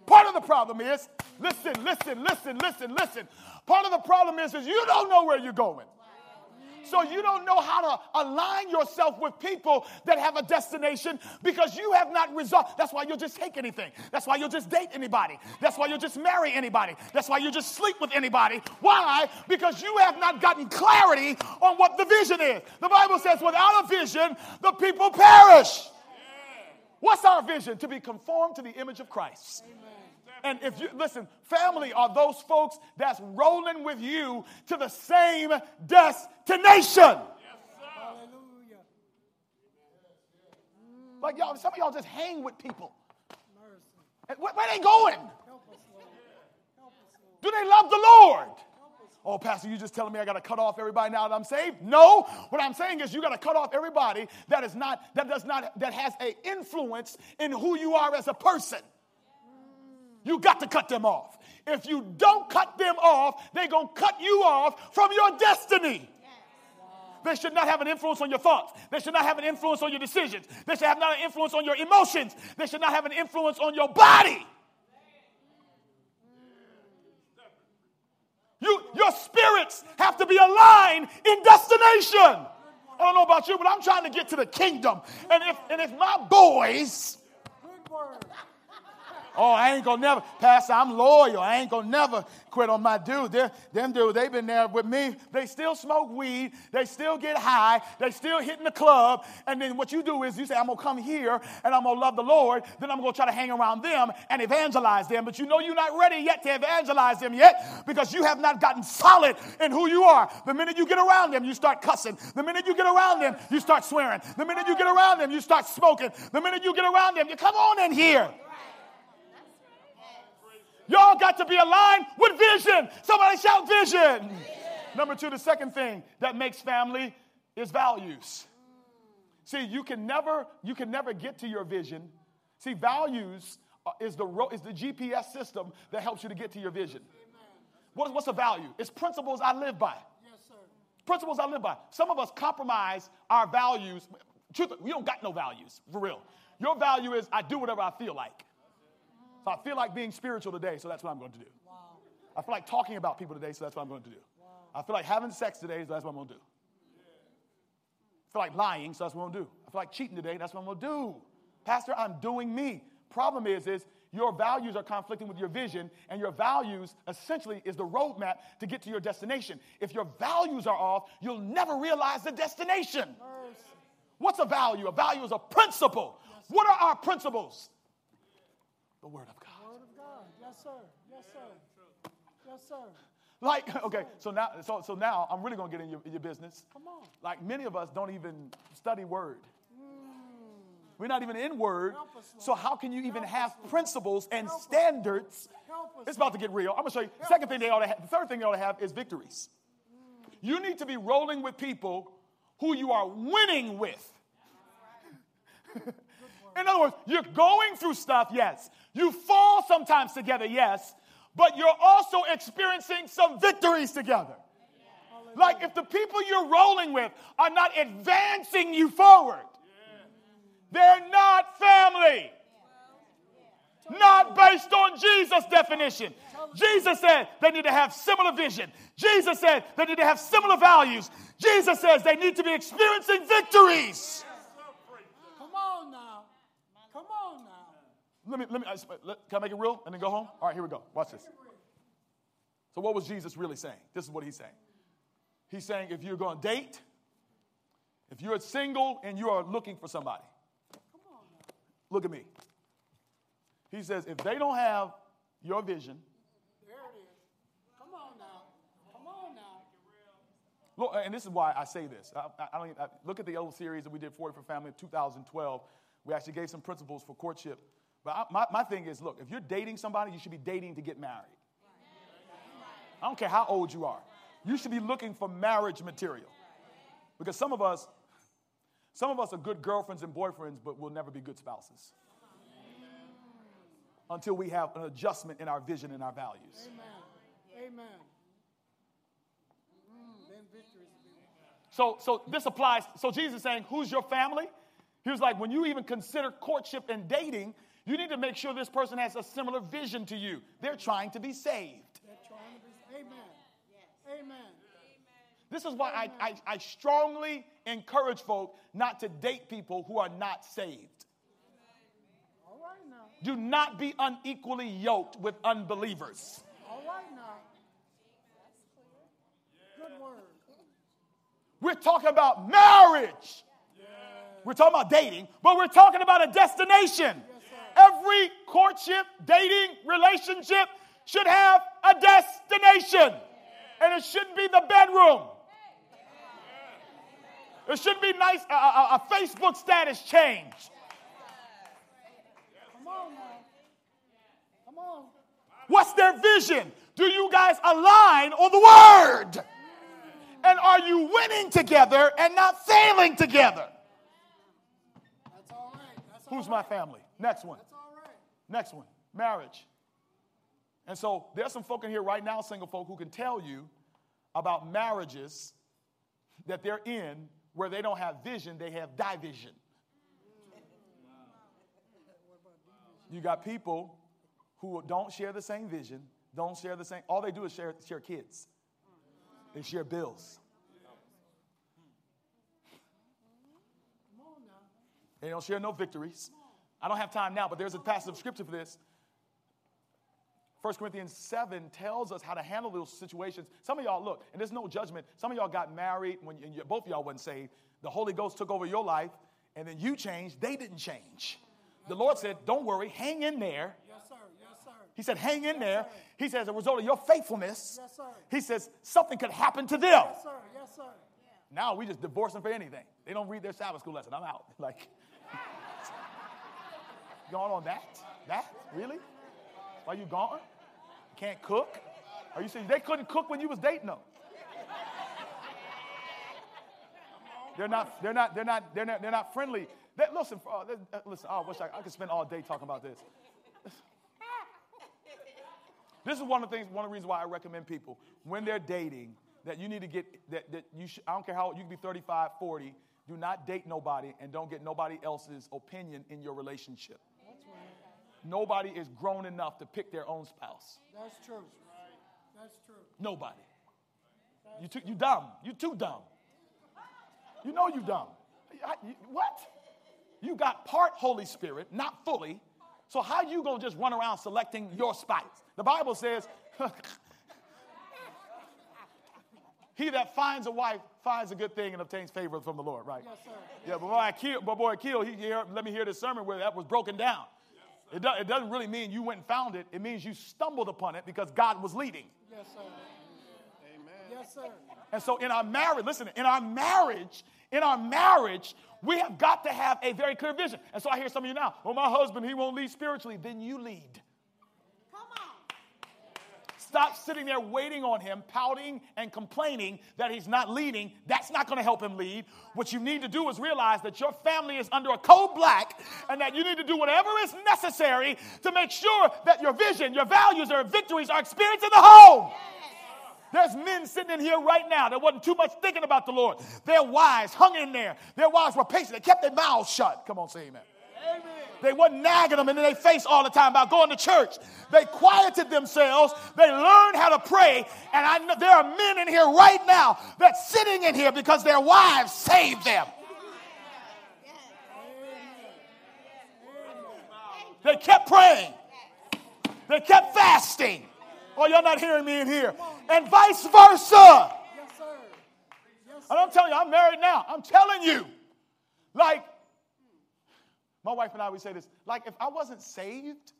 Part of the problem is, listen, listen, listen, listen, listen. Part of the problem is, is you don't know where you're going. So you don't know how to align yourself with people that have a destination because you have not resolved. That's why you'll just take anything. That's why you'll just date anybody. That's why you'll just marry anybody. That's why you just sleep with anybody. Why? Because you have not gotten clarity on what the vision is. The Bible says, without a vision, the people perish. What's our vision? To be conformed to the image of Christ. Amen. And if you listen, family are those folks that's rolling with you to the same destination. Like y'all, some of y'all just hang with people. Where, where they going? Do they love the Lord? Oh, Pastor, you just telling me I got to cut off everybody now that I'm saved? No. What I'm saying is you got to cut off everybody that is not that does not that has a influence in who you are as a person. You got to cut them off. If you don't cut them off, they're going to cut you off from your destiny. They should not have an influence on your thoughts. They should not have an influence on your decisions. They should have not an influence on your emotions. They should not have an influence on your body. You, your spirits have to be aligned in destination. I don't know about you, but I'm trying to get to the kingdom. And if, and if my boys Oh, I ain't gonna never, Pastor, I'm loyal. I ain't gonna never quit on my dude. They're, them dudes, they've been there with me. They still smoke weed. They still get high. They still hitting the club. And then what you do is you say, I'm gonna come here and I'm gonna love the Lord. Then I'm gonna try to hang around them and evangelize them. But you know you're not ready yet to evangelize them yet because you have not gotten solid in who you are. The minute you get around them, you start cussing. The minute you get around them, you start swearing. The minute you get around them, you start smoking. The minute you get around them, you come on in here. Y'all got to be aligned with vision. Somebody shout vision. vision. Number two, the second thing that makes family is values. See, you can never you can never get to your vision. See, values is the is the GPS system that helps you to get to your vision. What, what's a value? It's principles I live by. Yes, sir. Principles I live by. Some of us compromise our values. Truth, we don't got no values for real. Your value is I do whatever I feel like. So I feel like being spiritual today, so that's what I'm going to do. Wow. I feel like talking about people today, so that's what I'm going to do. Wow. I feel like having sex today, so that's what I'm going to do. I feel like lying, so that's what I'm going to do. I feel like cheating today, that's what I'm going to do. Pastor, I'm doing me. Problem is, is your values are conflicting with your vision, and your values essentially is the roadmap to get to your destination. If your values are off, you'll never realize the destination. Mercy. What's a value? A value is a principle. Yes. What are our principles? The Word of God. Word of God. Yes, sir. Yes, sir. Yes, sir. Like, okay, so now, so, so now I'm really going to get in your, your business. Come on. Like, many of us don't even study Word. Mm. We're not even in Word. Us, so, how can you even Help have us, principles and Help standards? Us, it's about to get real. I'm going to show you. Help Second thing they ought to have, the third thing they ought to have is victories. Mm. You need to be rolling with people who you are winning with. In other words, you're going through stuff, yes. You fall sometimes together, yes, but you're also experiencing some victories together. Like if the people you're rolling with are not advancing you forward, they're not family. Not based on Jesus' definition. Jesus said they need to have similar vision. Jesus said they need to have similar values. Jesus says they need to be experiencing victories. Let me, let me, let, can I make it real and then go home? All right, here we go. Watch this. So, what was Jesus really saying? This is what he's saying. He's saying if you're going to date, If you're single and you are looking for somebody, Come on look at me. He says, if they don't have your vision, There it is. Come on now. Come on now. Look, and this is why I say this. I, I- I, look at the old series that we did 40 for Family in 2012. We actually gave some principles for courtship. But I, my, my thing is look, if you're dating somebody, you should be dating to get married. I don't care how old you are. You should be looking for marriage material. Because some of us, some of us are good girlfriends and boyfriends, but we'll never be good spouses. Until we have an adjustment in our vision and our values. Amen. Amen. Mm, then victory is big. So, so this applies. So Jesus is saying, who's your family? He was like, when you even consider courtship and dating, you need to make sure this person has a similar vision to you. They're trying to be saved. They're trying to be. Amen. Amen. This is why I, I, I strongly encourage folk not to date people who are not saved. All right now. Do not be unequally yoked with unbelievers. All right now. Good word. We're talking about marriage. We're talking about dating, but we're talking about a destination. Every courtship, dating, relationship should have a destination. And it shouldn't be the bedroom. It shouldn't be nice, a, a- a Facebook status change. Come on now. Come on. What's their vision? Do you guys align on the word? And are you winning together and not failing together? That's all right. That's all Who's my family? Next one. Next one, marriage. And so there's some folk in here right now, single folk, who can tell you about marriages that they're in where they don't have vision, they have division. You got people who don't share the same vision, don't share the same, all they do is share, share kids. They share bills. They don't share no victories. I don't have time now, but there's a passage of scripture for this. 1 Corinthians 7 tells us how to handle those situations. Some of y'all, look, and there's no judgment. Some of y'all got married when you, both of y'all wasn't saved. The Holy Ghost took over your life, and then you changed. They didn't change. The Lord said, Don't worry, hang in there. Yes, sir. Yes, sir. He said, Hang in there. He says, As a result of your faithfulness, Yes, sir. He says, Something could happen to them. Yes, sir. Yes, sir. Now we just divorce them for anything. They don't read their Sabbath school lesson. I'm out. Like, going on that? That? Really? Why you gone? Can't cook? Are you saying they couldn't cook when you was dating them? They're not. They're not. They're not. They're not. They're not friendly. They, listen. Uh, they- uh, listen. I wish I, I could spend all day talking about this. This is one of the things. One of the reasons why I recommend people when they're dating that you need to get that. that you. Should, I don't care how you can be 35, 40. Do not date nobody and don't get nobody else's opinion in your relationship. Nobody is grown enough to pick their own spouse. That's true. That's true. Nobody. You too, you dumb. You too dumb. You know you dumb. I- you- what? You got part Holy Spirit, not fully. So how you gonna just run around selecting your spouse? The Bible says, "He that finds a wife finds a good thing and obtains favor from the Lord." Right? Yes, sir. Yeah, but boy, I killed, but boy, killed. He hear, let me hear this sermon where that was broken down. It, do, it doesn't really mean you went and found it. It means you stumbled upon it because God was leading. Yes, sir. Amen. Yes, sir. And so in our marriage, listen, in our marriage, in our marriage, we have got to have a very clear vision. And so I hear some of you now, well, my husband, he won't lead spiritually. Then you lead. Stop sitting there waiting on him, pouting and complaining that he's not leading. That's not going to help him lead. What you need to do is realize that your family is under a code black and that you need to do whatever is necessary to make sure that your vision, your values, or victories are experienced in the home. There's men sitting in here right now that wasn't too much thinking about the Lord. Their wives hung in there. Their wives were patient. They kept their mouths shut. Come on, say amen. They wasn't nagging them in their face all the time about going to church. They quieted themselves. They learned how to pray. And I know there are men in here right now that's sitting in here because their wives saved them. They kept praying. They kept fasting. Oh, y'all not hearing me in here. And vice versa. Yes, sir. Yes, And I'm telling you, I'm married now. I'm telling you. Like, my wife and I, we say this, like, if I wasn't saved,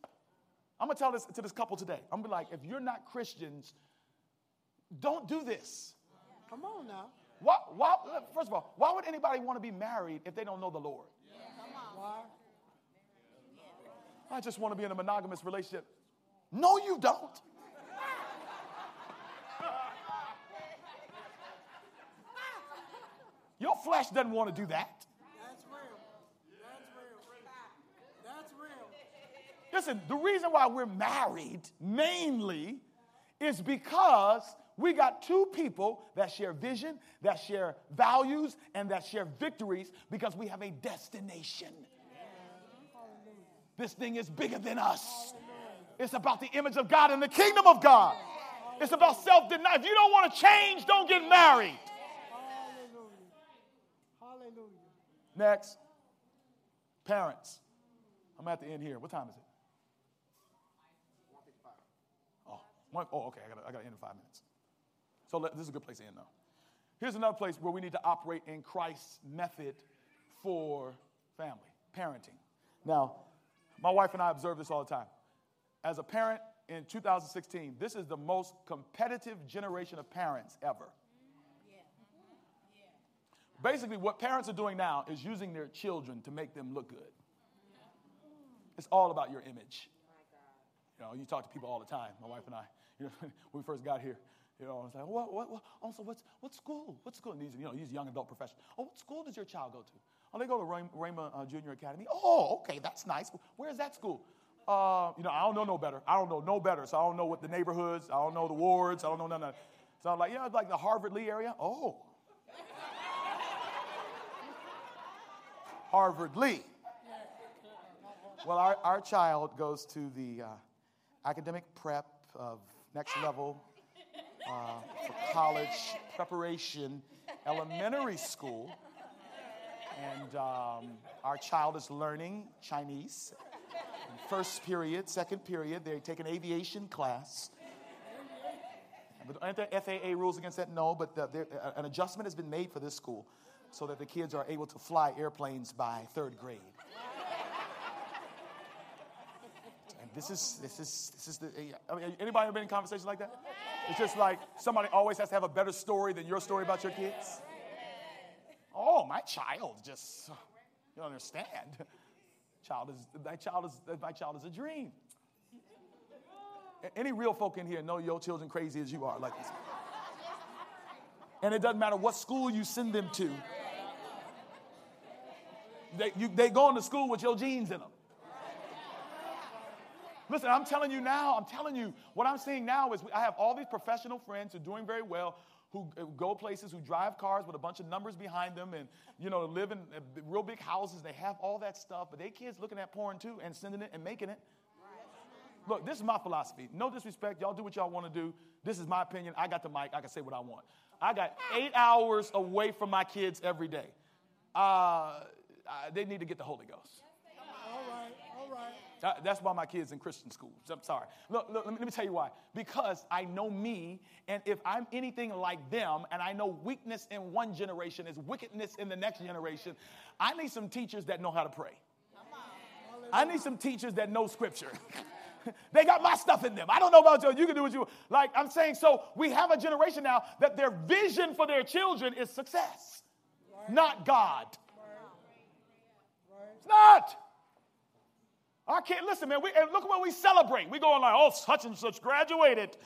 I'm gonna tell this to this couple today. I'm gonna be like, if you're not Christians, don't do this. Come on now. Why, why, first of all, why would anybody want to be married if they don't know the Lord? Why? I just want to be in a monogamous relationship. No, you don't. Your flesh doesn't want to do that. That's real. That's real. That's real. Listen, the reason why we're married mainly is because we got two people that share vision, that share values, and that share victories because we have a destination. This thing is bigger than us. It's about the image of God and the kingdom of God. It's about self denial. If you don't want to change, don't get married. Hallelujah. Next, parents. I'm at the end here. What time is it? Oh, one, oh okay. I got I got to end in five minutes. So let, this is a good place to end though. Here's another place where we need to operate in Christ's method for family, parenting. Now, my wife and I observe this all the time. As a parent in 2016, this is the most competitive generation of parents ever. Basically, what parents are doing now is using their children to make them look good. It's all about your image. You know, you talk to people all the time, my wife and I. You know, when we first got here, you know, it's like, what, what, what, also, what's, what school? What school? And these, you know, these young adult professionals. Oh, what school does your child go to? Oh, they go to Ray- Rhema uh, Junior Academy. Oh, okay, that's nice. Where is that school? Uh, you know, I don't know no better. I don't know no better. So I don't know what the neighborhoods. I don't know the wards. I don't know none of that. So I'm like, yeah, it's like the Harvard Lee area. Oh, Harvard Lee. Well, our, our child goes to the uh, academic prep of next level uh, for college preparation, elementary school. And um, our child is learning Chinese. In first period, second period, they take an aviation class. But aren't there FAA rules against that? No, but the, uh, an adjustment has been made for this school so that the kids are able to fly airplanes by third grade. And this is this is this is the. I mean, anybody ever been in conversations like that? It's just like somebody always has to have a better story than your story about your kids. Oh, my child just you don't understand. Child is my child is my child is a dream. Any real folk in here know your children crazy as you are like this. And it doesn't matter what school you send them to. They, you, they going to school with your genes in them. Listen, I'm telling you now, I'm telling you, what I'm seeing now is I have all these professional friends who are doing very well, who go places, who drive cars with a bunch of numbers behind them and, you know, live in uh, real big houses. They have all that stuff, but they kids looking at porn too and sending it and making it. Look, this is my philosophy. No disrespect. Y'all do what y'all want to do. This is my opinion. I got the mic. I can say what I want. I got eight hours away from my kids every day. Uh, they need to get the Holy Ghost. Right. Right. Uh, that's why my kids in Christian schools. I'm sorry. Look, look let, me, let me tell you why. Because I know me, and if I'm anything like them, and I know weakness in one generation is wickedness in the next generation, I need some teachers that know how to pray. I need some teachers that know scripture. they got my stuff in them. I don't know about you. You can do what you like. I'm saying so. We have a generation now that their vision for their children is success, not God. It's not. Our kid, listen, man, we, and look what we celebrate. We going like, oh, such and such graduated.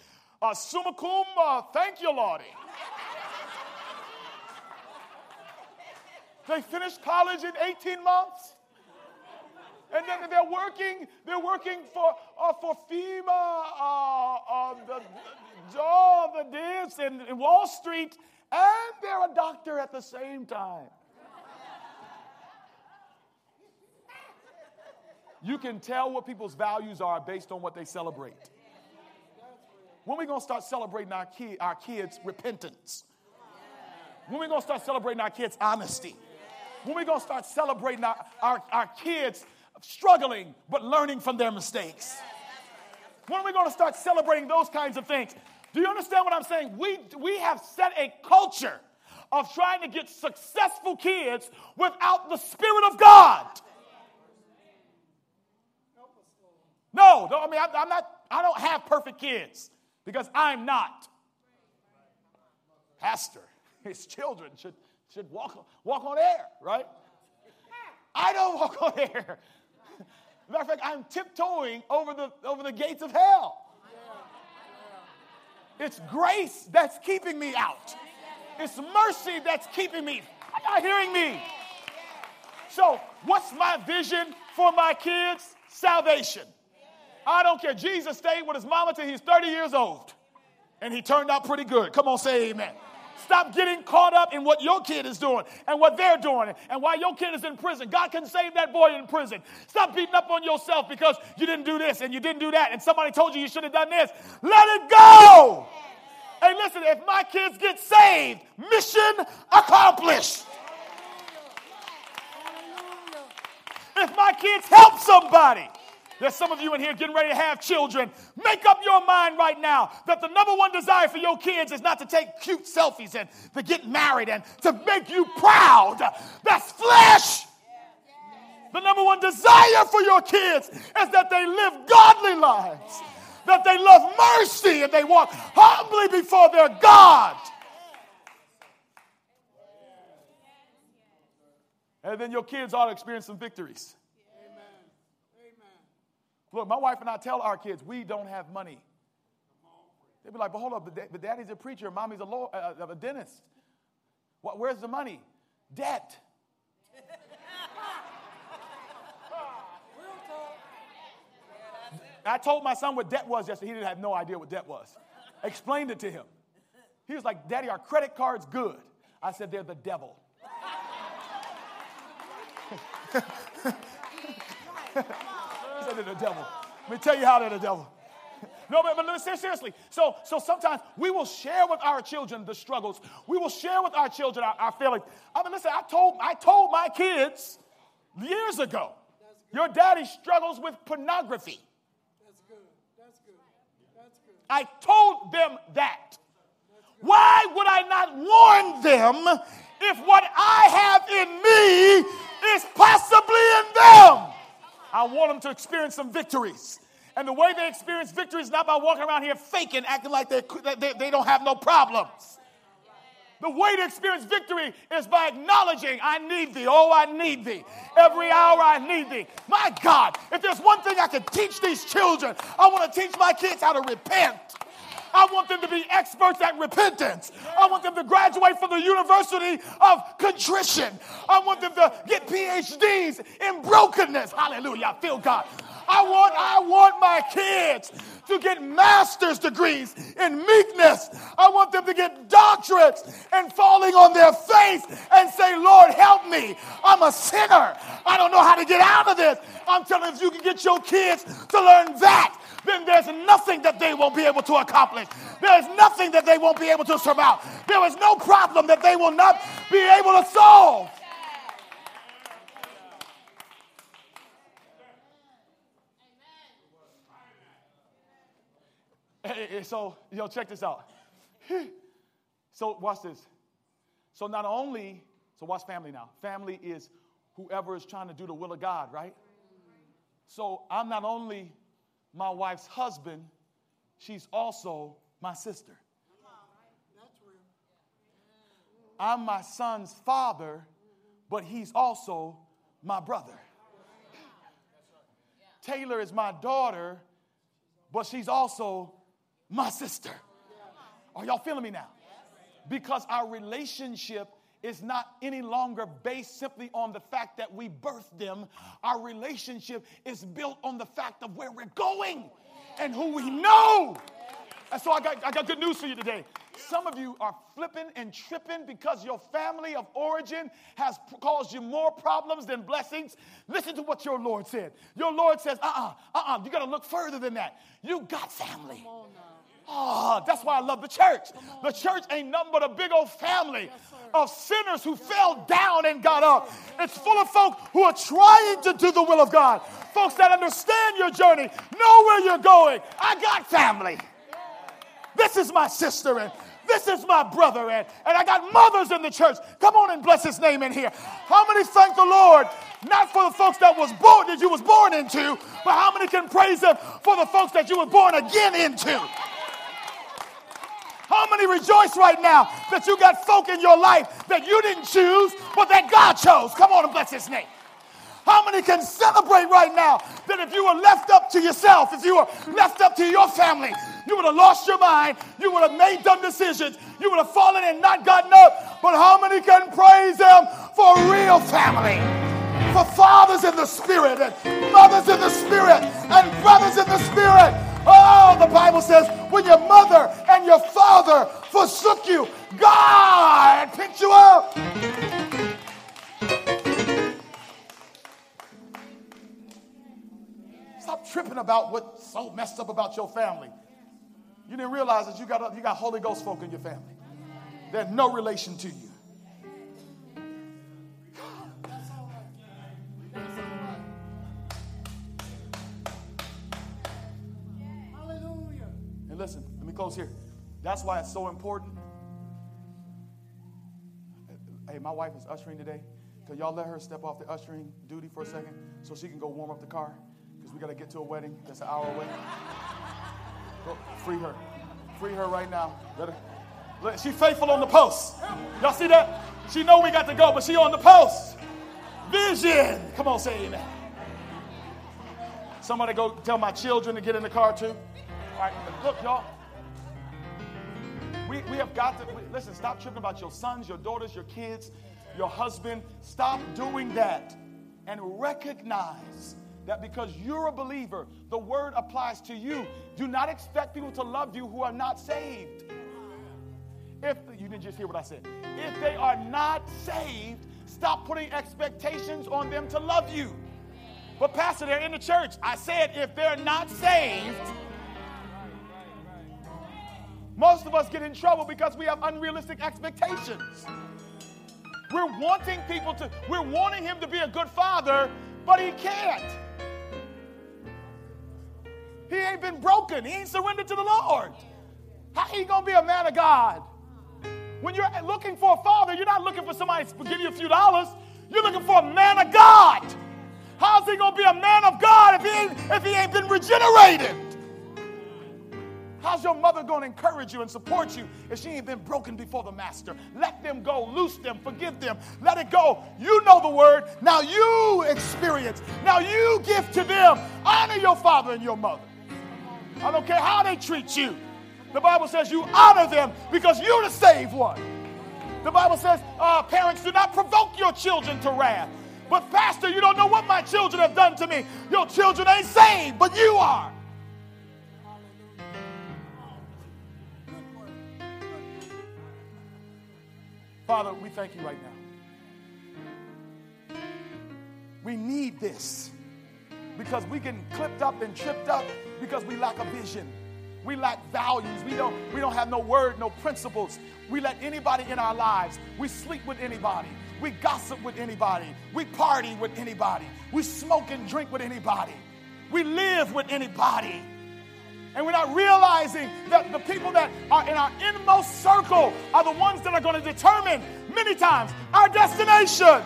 Uh, summa cum, uh, thank you, Lordy. they finished college in 18 months. And then they're working, they're working for, uh, for FEMA, uh, uh, the, oh, the this, and, and Wall Street, and they're a doctor at the same time. You can tell what people's values are based on what they celebrate. When are we going to start celebrating our, kid, our kids' repentance? When are we going to start celebrating our kids' honesty? When are we going to start celebrating our, our, our kids struggling but learning from their mistakes? When are we going to start celebrating those kinds of things? Do you understand what I'm saying? We, we have set a culture of trying to get successful kids without the Spirit of God. No, I mean, I, am not, I don't have perfect kids because I'm not. Pastor, his children should, should walk, walk on air, right? I don't walk on air. Matter of fact, I'm tiptoeing over the, over the gates of hell. It's grace that's keeping me out. It's mercy that's keeping me. Are you hearing me? So, what's my vision for my kids? Salvation. I don't care. Jesus stayed with his mama till he's 30 years old. And he turned out pretty good. Come on, say amen. Stop getting caught up in what your kid is doing and what they're doing and why your kid is in prison. God can save that boy in prison. Stop beating up on yourself because you didn't do this and you didn't do that and somebody told you you should have done this. Let it go. Hey, listen, if my kids get saved, mission accomplished. If my kids help somebody, there's some of you in here getting ready to have children. Make up your mind right now that the number one desire for your kids is not to take cute selfies and to get married and to make you proud. That's flesh. The number one desire for your kids is that they live godly lives, that they love mercy and they walk humbly before their God. And then your kids ought to experience some victories. Look, my wife and I tell our kids we don't have money. They'd be like, but hold up, but daddy's a preacher, mommy's a, law, uh, a dentist. What, where's the money? Debt. I told my son what debt was yesterday. He didn't have no idea what debt was. I explained it to him. He was like, Daddy, are credit cards good? I said, They're the devil. Said the devil. Let me tell you how they're the devil. No, but, but seriously. So, so sometimes we will share with our children the struggles. We will share with our children our, our feelings. I mean, listen, I told, I told my kids years ago, your daddy struggles with pornography. That's good. That's good. That's good. I told them that. Why would I not warn them if what I have in me is possibly in them? I want them to experience some victories. And the way they experience victory is not by walking around here faking, acting like they, they, they don't have no problems. The way to experience victory is by acknowledging, I need thee. Oh, I need thee. Every hour I need thee. My God, if there's one thing I can teach these children, I want to teach my kids how to repent. I want them to be experts at repentance. I want them to graduate from the University of Contrition. I want them to get PhDs in brokenness. Hallelujah. I feel God. I want, I want my kids to get master's degrees in meekness. I want them to get doctorates and falling on their face and say, Lord, help me. I'm a sinner. I don't know how to get out of this. I'm telling you, if you can get your kids to learn that, then there's nothing that they won't be able to accomplish. There is nothing that they won't be able to surmount. There is no problem that they will not be able to solve. So, yo, check this out. so, watch this. So, not only, so watch family now. Family is whoever is trying to do the will of God, right? So, I'm not only my wife's husband, she's also my sister. I'm my son's father, but he's also my brother. Taylor is my daughter, but she's also my sister. Are y'all feeling me now? Because our relationship is not any longer based simply on the fact that we birthed them. Our relationship is built on the fact of where we're going and who we know. And so I got, I got good news for you today. Some of you are flipping and tripping because your family of origin has caused you more problems than blessings. Listen to what your Lord said. Your Lord says, uh uh-uh, uh, uh-uh, you got to look further than that. You got family. Oh, that's why I love the church. The church ain't nothing but a big old family of sinners who fell down and got up. It's full of folk who are trying to do the will of God. Folks that understand your journey, know where you're going. I got family. This is my sister, and This is my brother, and, and I got mothers in the church. Come on and bless his name in here. How many thank the Lord, not for the folks that was born that you was born into, but how many can praise him for the folks that you were born again into? How many rejoice right now that you got folk in your life that you didn't choose, but that God chose? Come on and bless his name. How many can celebrate right now that if you were left up to yourself, if you were left up to your family, you would have lost your mind, you would have made dumb decisions, you would have fallen and not gotten up? But how many can praise him for real family? For fathers in the spirit, and mothers in the spirit, and brothers in the spirit Oh, the Bible says, when your mother and your father forsook you, God picked you up. Stop tripping about what's so messed up about your family. You didn't realize that you got, you got Holy Ghost folk in your family. They're no relation to you. Close here. That's why it's so important. Hey, my wife is ushering today. Could y'all let her step off the ushering duty for a second so she can go warm up the car? Because we got to get to a wedding that's an hour away. Go, free her. Free her right now. Let her. Let, she faithful on the post. Y'all see that? She know we got to go, but she on the post. Vision. Come on, say amen. Somebody go tell my children to get in the car too. All right, look, y'all. We, we have got to, we, listen, stop tripping about your sons, your daughters, your kids, your husband. Stop doing that and recognize that because you're a believer, the word applies to you. Do not expect people to love you who are not saved. If you didn't just hear what I said, if they are not saved, stop putting expectations on them to love you. But, Pastor, they're in the church. I said, if they're not saved, most of us get in trouble because we have unrealistic expectations. We're wanting people to, we're wanting him to be a good father, but he can't. He ain't been broken. He ain't surrendered to the Lord. How he gonna be a man of God? When you're looking for a father, you're not looking for somebody to give you a few dollars. You're looking for a man of God. How's he gonna be a man of God if he ain't, if he ain't been regenerated? How's your mother going to encourage you and support you if she ain't been broken before the master? Let them go, loose them, forgive them, let it go. You know the word. Now you experience. Now you give to them. Honor your father and your mother. I don't care how they treat you. The Bible says you honor them because you're the saved one. The Bible says uh, parents do not provoke your children to wrath. But, Pastor, you don't know what my children have done to me. Your children ain't saved, but you are. Father, we thank you right now. We need this because we get clipped up and tripped up because we lack a vision. We lack values. We don't, we don't have no word, no principles. We let anybody in our lives. We sleep with anybody. We gossip with anybody. We party with anybody. We smoke and drink with anybody. We live with anybody. And we're not realizing that the people that are in our inmost circle are the ones that are going to determine many times our destination.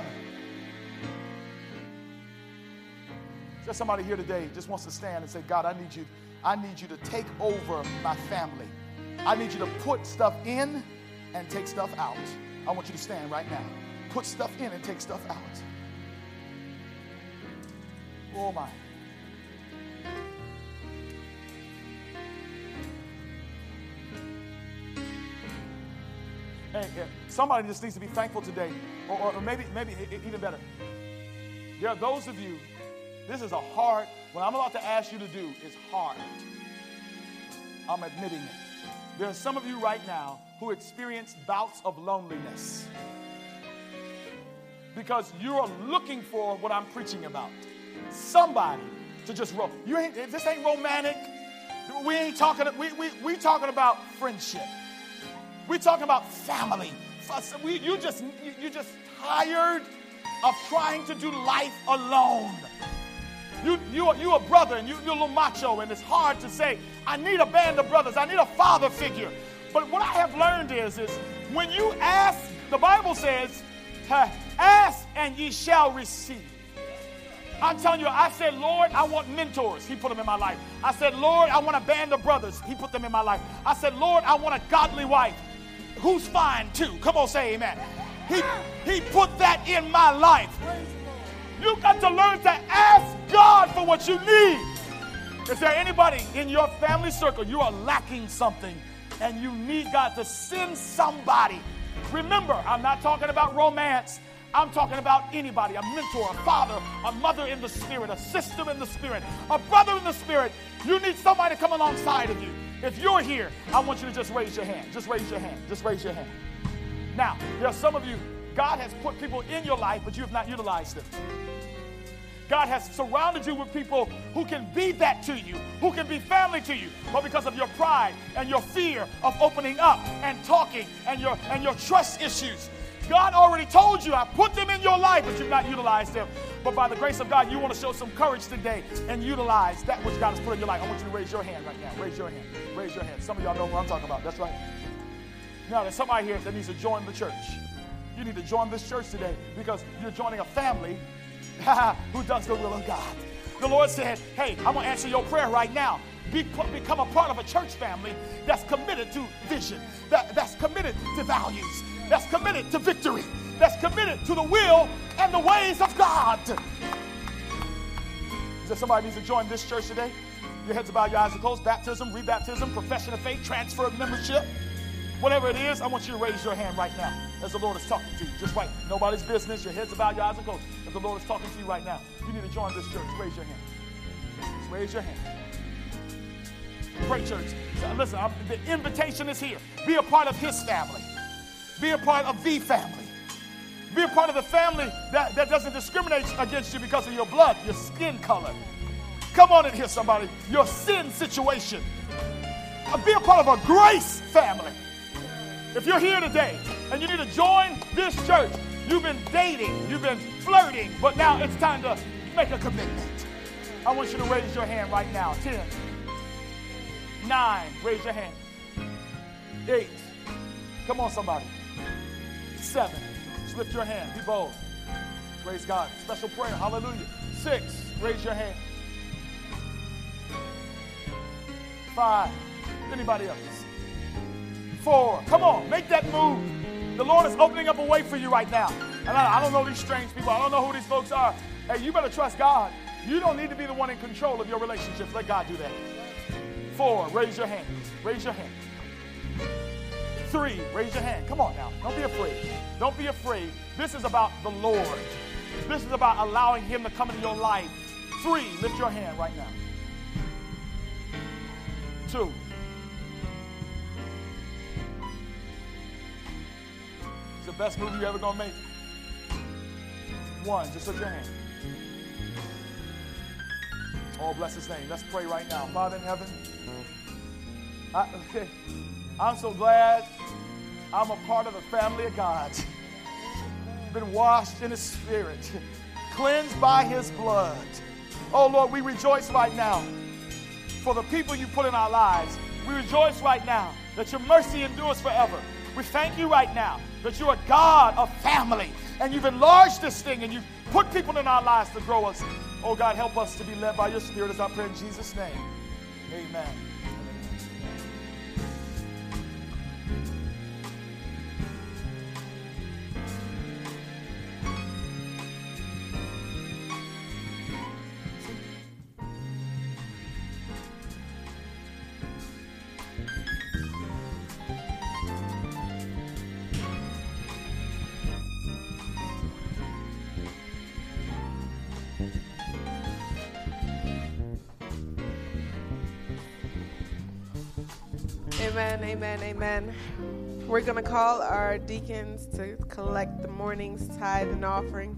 Just somebody here today just wants to stand and say, God, I need you, I need you to take over my family. I need you to put stuff in and take stuff out. I want you to stand right now. Put stuff in and take stuff out. Oh my. Somebody just needs to be thankful today, or, or, maybe, maybe even better. There are those of you. This is a hard. What I'm about to ask you to do is hard. I'm admitting it. There are some of you right now who experience bouts of loneliness because you're looking for what I'm preaching about. Somebody to just roll. You ain't. This ain't romantic. We ain't talking. We we we talking about friendship. We're talking about family. You just you just tired of trying to do life alone. You you you a brother and you, you're a little macho and it's hard to say I need a band of brothers. I need a father figure. But what I have learned is, is when you ask, the Bible says, ask and ye shall receive. I'm telling you, I said, Lord, I want mentors. He put them in my life. I said, Lord, I want a band of brothers. He put them in my life. I said, Lord, I want a godly wife who's fine too. Come on, say amen. He, he put that in my life. You got to learn to ask God for what you need. Is there anybody in your family circle you are lacking something and you need God to send somebody? Remember, I'm not talking about romance. I'm talking about anybody a mentor, a father, a mother in the spirit, a sister in the spirit, a brother in the spirit. You need somebody to come alongside of you. If you're here, I want you to just raise your hand. Just raise your hand. Just raise your hand. Now, there are some of you, God has put people in your life, but you have not utilized them. God has surrounded you with people who can be that to you, who can be family to you. But because of your pride and your fear of opening up and talking and your and your trust issues, God already told you, I put them in your life, but you've not utilized them. But by the grace of God, you want to show some courage today and utilize that which God has put in your life. I want you to raise your hand right now. Raise your hand. Raise your hand. Some of y'all know what I'm talking about. That's right. Now, there's somebody here that needs to join the church. You need to join this church today because you're joining a family who does the will of God. The Lord said, Hey, I'm going to answer your prayer right now. Be, become a part of a church family that's committed to vision, that, that's committed to values, that's committed to victory, that's committed to the will and the ways of God. Is there somebody needs to join this church today? Your heads about your eyes are closed. Baptism, rebaptism, profession of faith, transfer of membership. Whatever it is, I want you to raise your hand right now as the Lord is talking to you. Just right. Nobody's business. Your heads about your eyes are closed. If the Lord is talking to you right now, you need to join this church. Raise your hand. Just raise your hand. Pray, church. Listen, I'm, the invitation is here. Be a part of His family. Be a part of the family. Be a part of the family that, that doesn't discriminate against you because of your blood, your skin color. Come on in here, somebody. Your sin situation. Uh, be a part of a grace family. If you're here today and you need to join this church, you've been dating, you've been flirting, but now it's time to make a commitment. I want you to raise your hand right now. 10, 9, raise your hand. 8, come on, somebody seven. Just lift your hand. Be bold. Praise God. Special prayer. Hallelujah. Six. Raise your hand. Five. Anybody else? Four. Come on. Make that move. The Lord is opening up a way for you right now. And I, I don't know these strange people. I don't know who these folks are. Hey, you better trust God. You don't need to be the one in control of your relationships. Let God do that. Four. Raise your hand. Raise your hand. Three, raise your hand. Come on now. Don't be afraid. Don't be afraid. This is about the Lord. This is about allowing Him to come into your life. Three, lift your hand right now. Two. It's the best movie you're ever to make. One, just lift your hand. Oh, bless His name. Let's pray right now. Father in heaven, I, okay. I'm so glad I'm a part of the family of God. Been washed in His Spirit, cleansed by His blood. Oh Lord, we rejoice right now for the people you put in our lives. We rejoice right now that your mercy endures forever. We thank you right now that you're a God of family and you've enlarged this thing and you've put people in our lives to grow us. Oh God, help us to be led by your Spirit as I pray in Jesus' name. Amen. Amen, amen, amen. We're going to call our deacons to collect the morning's tithe and offering.